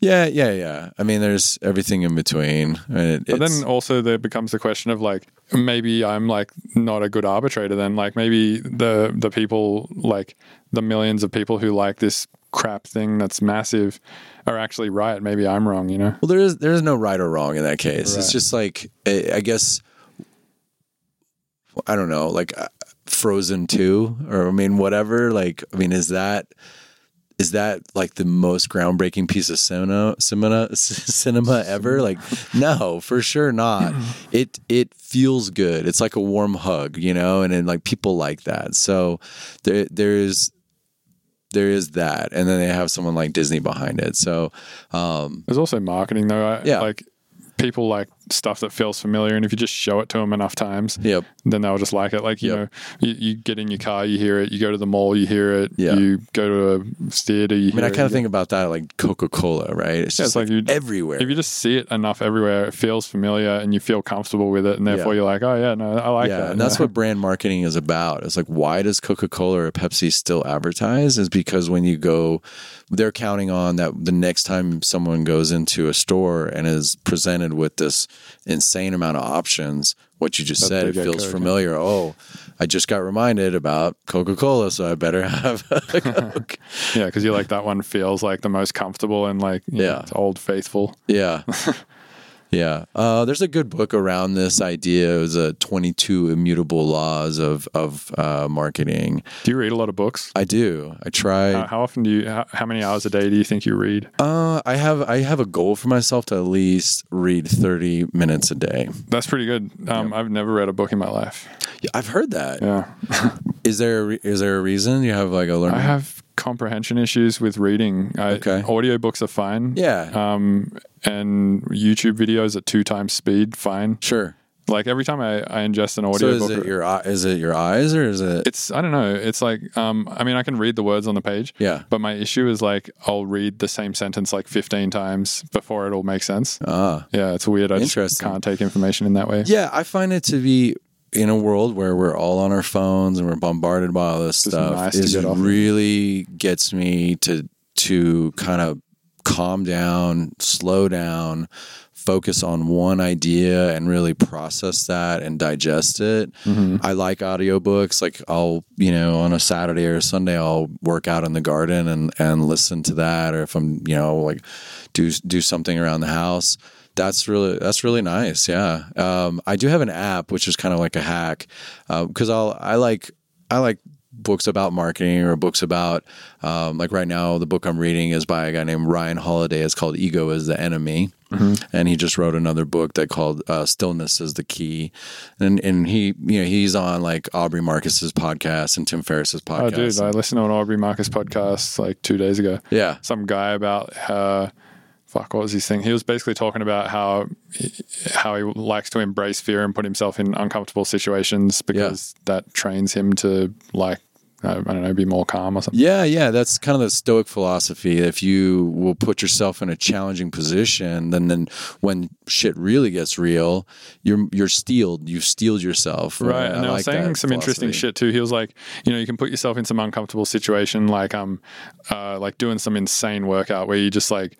Yeah, yeah, yeah. I mean, there's everything in between. it, But then also there becomes the question of like maybe I'm like not a good arbitrator then like maybe the the people like the millions of people who like this crap thing that's massive are actually right maybe I'm wrong you know Well, there is there is no right or wrong in that case. It's just like I I guess I don't know, like uh, Frozen Two, or I mean, whatever. Like, I mean, is that is that like the most groundbreaking piece of cinema cinema cinema ever? Like, no, for sure not. It it feels good. It's like a warm hug, you know, and then like people like that. So there there's there is that, and then they have someone like Disney behind it. So um, there's also marketing though I, Yeah. like people like stuff that feels familiar and if you just show it to them enough times yep. then they'll just like it like you Yep. know you, you get in your car you hear it you go to the mall you hear it Yeah. you go to a theater you hear it. I mean, I kind of think about that like Coca Cola, right? It's Yeah, just it's like like, everywhere. if you just see it enough everywhere, it feels familiar and you feel comfortable with it, and therefore Yeah. you're like, oh yeah, no, I like yeah, that. and that's what brand marketing is about. It's like, why does Coca Cola or Pepsi still advertise? Is because when you go, they're counting on that the next time someone goes into a store and is presented with this insane amount of options, what you just That said, it feels yeah. familiar. Oh, I just got reminded about Coca Cola, so I better have a Coke. yeah, because you like that one feels like the most comfortable and like know, Yeah. it's old faithful. Yeah. Yeah. Uh, there's a good book around this idea. It was a 22 immutable laws of, of uh, marketing. Do you read a lot of books? I do. I try. Uh, how often do you? How, how many hours a day do you think you read? Uh, I have I have a goal for myself to at least read 30 minutes a day. That's pretty good. Um, I've never read a book in my life. Yeah, I've heard that. Yeah, Is there a re- is there a reason you have like a learning? I have comprehension issues with reading. I, Okay. audiobooks are fine. Yeah. Um, and YouTube videos at two times speed, fine. sure. Like every time I, I ingest an audio, So is it your is it your eyes or is it? it's I don't know. It's like um, I mean, I can read the words on the page. Yeah. But my issue is like I'll read the same sentence like 15 times before it all makes sense. Ah. Yeah, it's weird. I just Interesting. can't take information in that way. Yeah, I find it to be in a world where we're all on our phones and we're bombarded by all this Just stuff. nice is really gets me to to kind of calm down, slow down, focus on one idea and really process that and digest it. Mm-hmm. I like audiobooks. Like I'll, you know, on a Saturday or a Sunday I'll work out in the garden and and listen to that or if I'm, you know, like do do something around the house That's really that's really nice. Yeah, um, I do have an app which is kind of like a hack because I'll I like I like books about marketing or books about um, like right now the book I'm reading is by a guy named Ryan Holiday. It's called Ego is the Enemy, and he just wrote another book that called uh, Stillness is the Key, and and he you know he's on like Aubrey Marcus's podcast and Tim Ferriss's Oh, podcast. dude, I listened to an Aubrey Marcus podcast like two days ago. yeah, Some guy about uh, fuck, what was his thing? He was basically talking about how how he likes to embrace fear and put himself in uncomfortable situations because that trains him to like I don't know, be more calm or something. Yeah, yeah, that's kind of the Stoic philosophy. If you will put yourself in a challenging position, then then when shit really gets real, you're you're steeled. You've steeled yourself. Right, and I I was like saying some interesting shit too. He was like, you know, you can put yourself in some uncomfortable situation, like um, uh, like doing some insane workout where you just like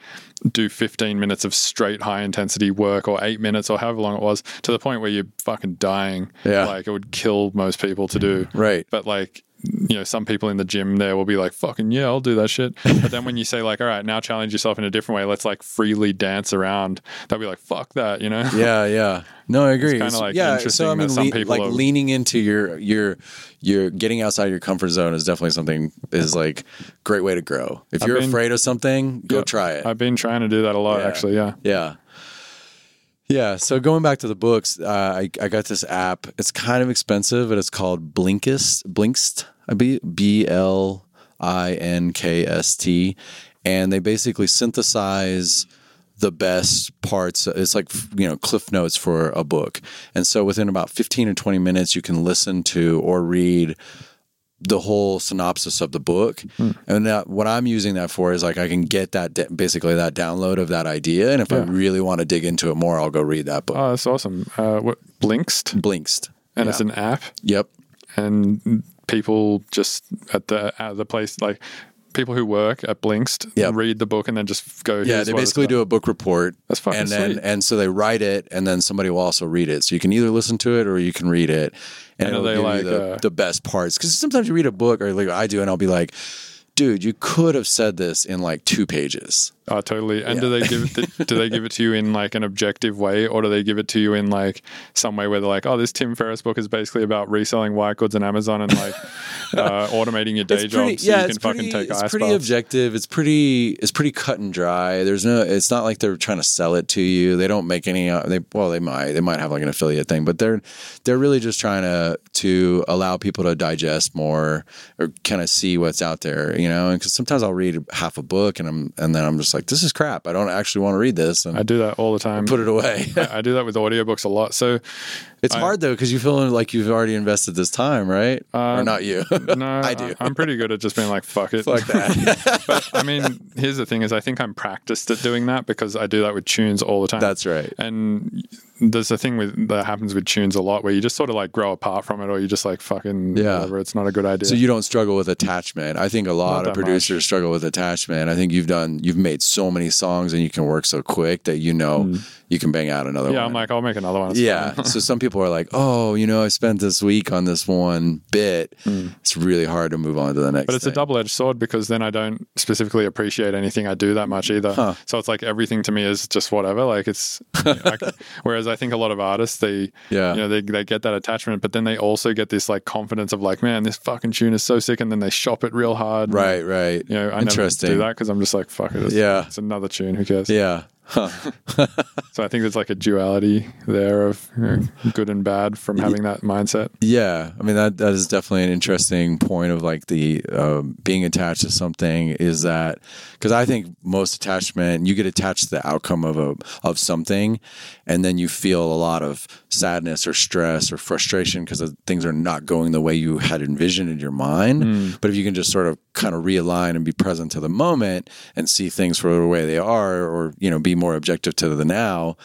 do 15 minutes of straight high intensity work or eight minutes or however long it was to the point where you're fucking dying. Yeah. like it would kill most people to do. Right. but like. You know, some people in the gym there will be like, "Fucking yeah, I'll do that shit." But then when you say like, "All right, now challenge yourself in a different way. Let's like freely dance around," they'll be like, "Fuck that," you know? Yeah, yeah. No, I agree. kinda, like, yeah, interesting so I mean, that some le- people like are- leaning into your your your getting outside your comfort zone is definitely something is like great way to grow. If I've you're been- afraid of something, go Yeah. try it. I've been trying to do that a lot, Yeah. actually. Yeah. Yeah. Yeah. So going back to the books, uh, I, I got this app. It's kind of expensive, but it's called Blinkist. Blinkst. I B B L I N K S T, and they basically synthesize the best parts. It's like you know cliff notes for a book, and so within about fifteen or twenty minutes, you can listen to or read the whole synopsis of the book. And that, what I'm using that for is like I can get that da- basically that download of that idea, and if I really want to dig into it more, I'll go read that book. Oh, that's awesome. Uh, what Blinkst, Blinkst. and Yeah. it's an app, Yep. and people just at the at the place like people who work at Blinkst Yep. read the book and then just go. Yeah, they basically do a book report. That's fucking and then sweet. and so they write it, and then somebody will also read it. So you can either listen to it or you can read it, and, it'll they give like, you the, uh, the best parts. Because sometimes you read a book, or like I do, and I'll be like, "Dude, you could have said this in like two pages." Oh, totally. And do they give it? do they give it to you in like an objective way, or do they give it to you in like some way where they're like, "Oh, this Tim Ferriss book is basically about reselling white goods on Amazon and like uh, automating your day job so you can fucking take it's ice pretty baths." objective. It's pretty it's pretty cut and dry. There's no. It's not like they're trying to sell it to you. They don't make any. uh, They well, they might they might have like an affiliate thing, but they're they're really just trying to to allow people to digest more or kind of see what's out there. You know, because sometimes I'll read half a book and I'm and then I'm just like, this is crap. I don't actually want to read this and I do that all the time. put it away. I do that with audiobooks a lot. So it's I- hard though because you feel like you've already invested this time, right? or uh, not you? no, I do. I'm pretty good at just being like, "Fuck it." Fuck that. but I mean, here's the thing: is I think I'm practiced at doing that because I do that with tunes all the time. That's right. And there's a thing with that happens with tunes a lot where you just sort of like grow apart from it, or you just like fucking Yeah. whatever. It's not a good idea. So you don't struggle with attachment. I think a lot of producers struggle with attachment. I think you've done you've made so many songs and you can work so quick that you know mm. You can bang out another Mm. yeah, one. I'm like, I'll make another one. It's yeah. so some people are like, "Oh, you know, I spent this week on this one bit. It's really hard to move on to the next." Mm. But it's a double edged sword because then I don't specifically appreciate anything I do that much either. So it's like everything to me is just whatever. Like it's, I, whereas I think a lot of artists, they, Yeah. you know, they, they get that attachment, but then they also get this like confidence of like, man, this fucking tune is so sick. And then they shop it real hard. Right, right. You know, I never do that because I'm just like, fuck it. It's, Yeah. It's another tune. Who cares? Yeah. So I think there's like a duality there of you know, good and bad from having that mindset. Yeah, I mean that that is definitely an interesting point of like the um, being attached to something is that because I think most attachment you get attached to the outcome of a of something, and then you feel a lot of sadness or stress or frustration because things are not going the way you had envisioned in your mind. Hmm. But if you can just sort of kind of realign and be present to the moment and see things for the way they are, or you know be more objective to the now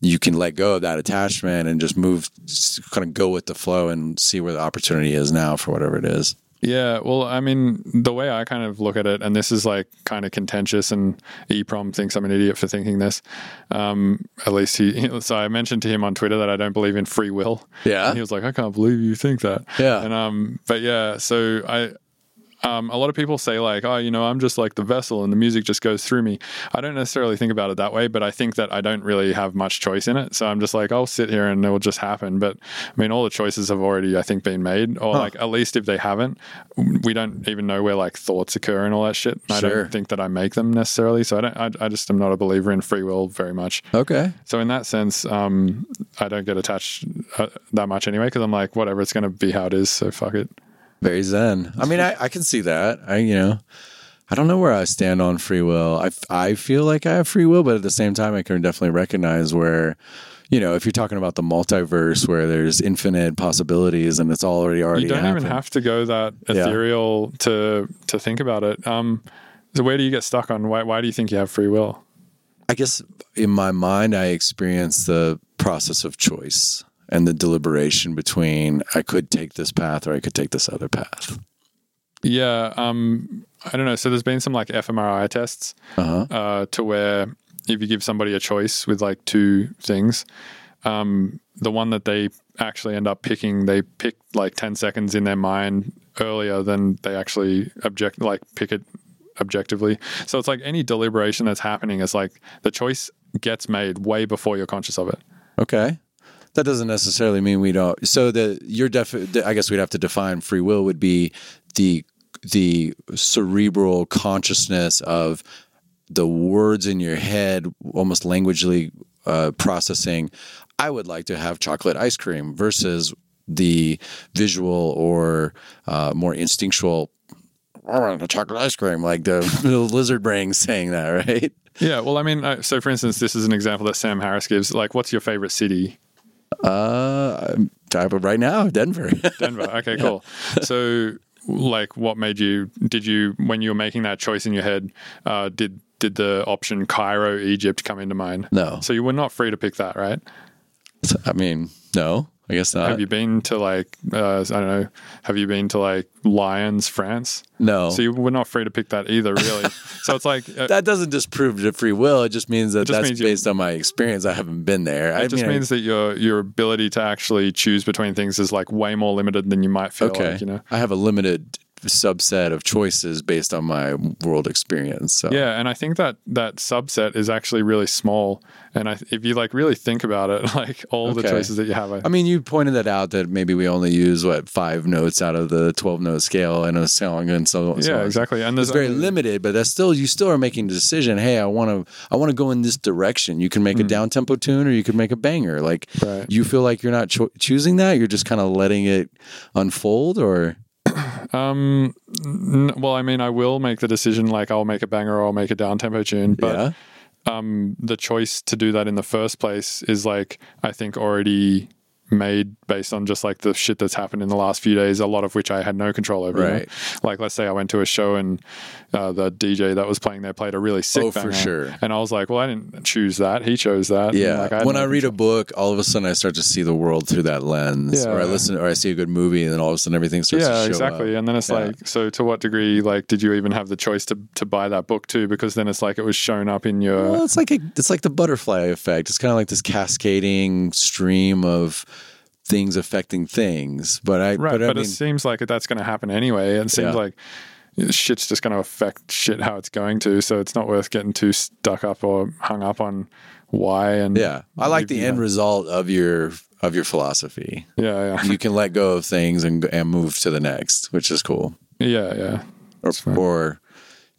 you can let go of that attachment and just move, just kind of go with the flow and see where the opportunity is now for whatever it is. Yeah, well, I mean, the way I kind of look at it, and this is like kind of contentious, and EPROM thinks I'm an idiot for thinking this. Um, at least he, so I mentioned to him on Twitter that I don't believe in free will. Yeah. And he was like, I can't believe you think that. Yeah. And um, but yeah, so I, um, a lot of people say like, oh, you know, I'm just like the vessel and the music just goes through me. I don't necessarily think about it that way, but I think that I don't really have much choice in it. So I'm just like, I'll sit here and it will just happen. But I mean, all the choices have already, I think, been made, or like at least if they haven't, we don't even know where like thoughts occur and all that shit. Sure. I don't think that I make them necessarily. So I don't. I, I just am not a believer in free will very much. Okay. So in that sense, um, I don't get attached uh, that much anyway because I'm like, whatever, it's going to be how it is. So fuck it. Very zen. I mean, I, I can see that. I, you know, I don't know where I stand on free will. I, I feel like I have free will, but at the same time, I can definitely recognize where, you know, if you're talking about the multiverse where there's infinite possibilities and it's already already You don't happened. even have to go that Yeah. ethereal to to think about it. Um, so where do you get stuck on? Why why do you think you have free will? I guess in my mind, I experience the process of choice and the deliberation between I could take this path or I could take this other path. Yeah, um, I don't know. So there's been some like fMRI tests Uh-huh. uh, to where if you give somebody a choice with like two things, um, the one that they actually end up picking, they pick like 10 seconds in their mind earlier than they actually object, like pick it objectively. So it's like any deliberation that's happening is like the choice gets made way before you're conscious of it. Okay. That doesn't necessarily mean we don't. So the your the- I guess we'd have to define free will would be the the cerebral consciousness of the words in your head, almost languagely uh, processing. I would like to have chocolate ice cream versus the visual or uh, more instinctual. I want a chocolate ice cream, like the, the lizard brain saying that, right? Yeah. Well, I mean, uh, so for instance, this is an example that Sam Harris gives. Like, what's your favorite city? Uh, right now, Denver. Denver. Okay, cool. So, like, what made you? Did you, when you were making that choice in your head, uh, did did the option Cairo, Egypt come into mind? No. So you were not free to pick that, right? I mean, no, I guess not. have you been to like, uh, I don't know, have you been to like Lyons, France? no. So you were not free to pick that either, really. so it's like. Uh, that doesn't disprove the free will. It just means that just that's means based on my experience. I haven't been there. I it just mean, I- means that your your ability to actually choose between things is like way more limited than you might feel okay. like, you know. I have a limited subset of choices based on my world experience. So Yeah, and I think that that subset is actually really small. And I, if you like really think about it, like all the choices that you have, I, I mean, you pointed that out that maybe we only use what five notes out of the twelve note scale in a song, and so so yeah, on. exactly. And It's very only- limited, but that's still you still are making the decision. Hey, I want to I want to go in this direction. You can make a down tempo tune, or you could make a banger. Like Hmm. Right. you feel like you're not cho- choosing that. You're just kind of letting it unfold, or Um, n- well, I mean, I will make the decision. Like, I'll make a banger or I'll make a down tempo tune. But yeah. um, the choice to do that in the first place is like I think already made based on just like the shit that's happened in the last few days, a lot of which I had no control over. you know? Right. Like, let's say I went to a show and uh, the DJ that was playing there played a really sick Oh, for sure. And I was like, well, I didn't choose that. He chose that. Yeah. like, had when I read a book, all of a sudden I start to see the world through that lens. Yeah. Or I listen or I see a good movie and then all of a sudden everything starts to yeah, exactly. up. And then it's Yeah. like, so to what degree, like, did you even have the choice to, to buy that book too? Because then it's like it was shown up in your. Well, it's like a, it's like the butterfly effect. It's kind of like this cascading stream of things affecting things. But I, Right, but, but, mean, it seems like that's going to happen anyway. And it seems Yeah. like shit's just going to affect shit how it's going to. So it's not worth getting too stuck up or hung up on why. And yeah, I like the end result of your of your philosophy. Yeah, yeah, You can let go of things and and move to the next, which is cool. yeah, yeah. or, or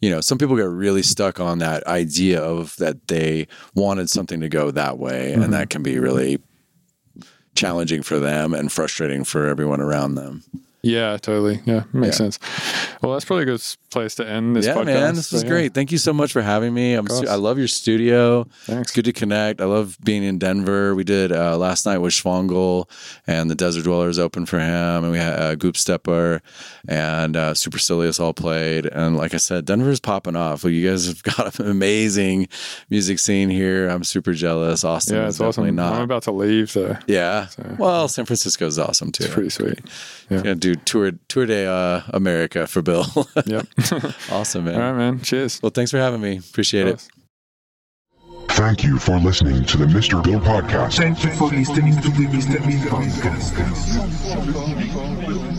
you know some people get really stuck on that idea of that they wanted something to go that way Mm-hmm. and that can be really challenging for them and frustrating for everyone around them Yeah, totally. Yeah, makes Yeah. sense. Well, that's probably a good place to end this yeah podcast. man this So, was yeah. great thank you so much for having me I'm su- i love your studio Thanks. it's good to connect i love being in denver we did uh, last night with schwangel and the desert dwellers open for him and we had uh, Goopsteppa and uh, Supersillyus all played and like i said denver's popping off well, you guys have got an amazing music scene here i'm super jealous austin Yeah, is it's awesome. definitely not I'm about to leave So. yeah well san francisco's awesome too It's pretty sweet. Yeah. gonna do tour tour de uh, america for bill Yep. awesome man All right, man. Cheers. well thanks for having me appreciate it Thank you for listening to the Mr. Bill Podcast. Thank you for listening to the Mr. Bill podcast. Podcast.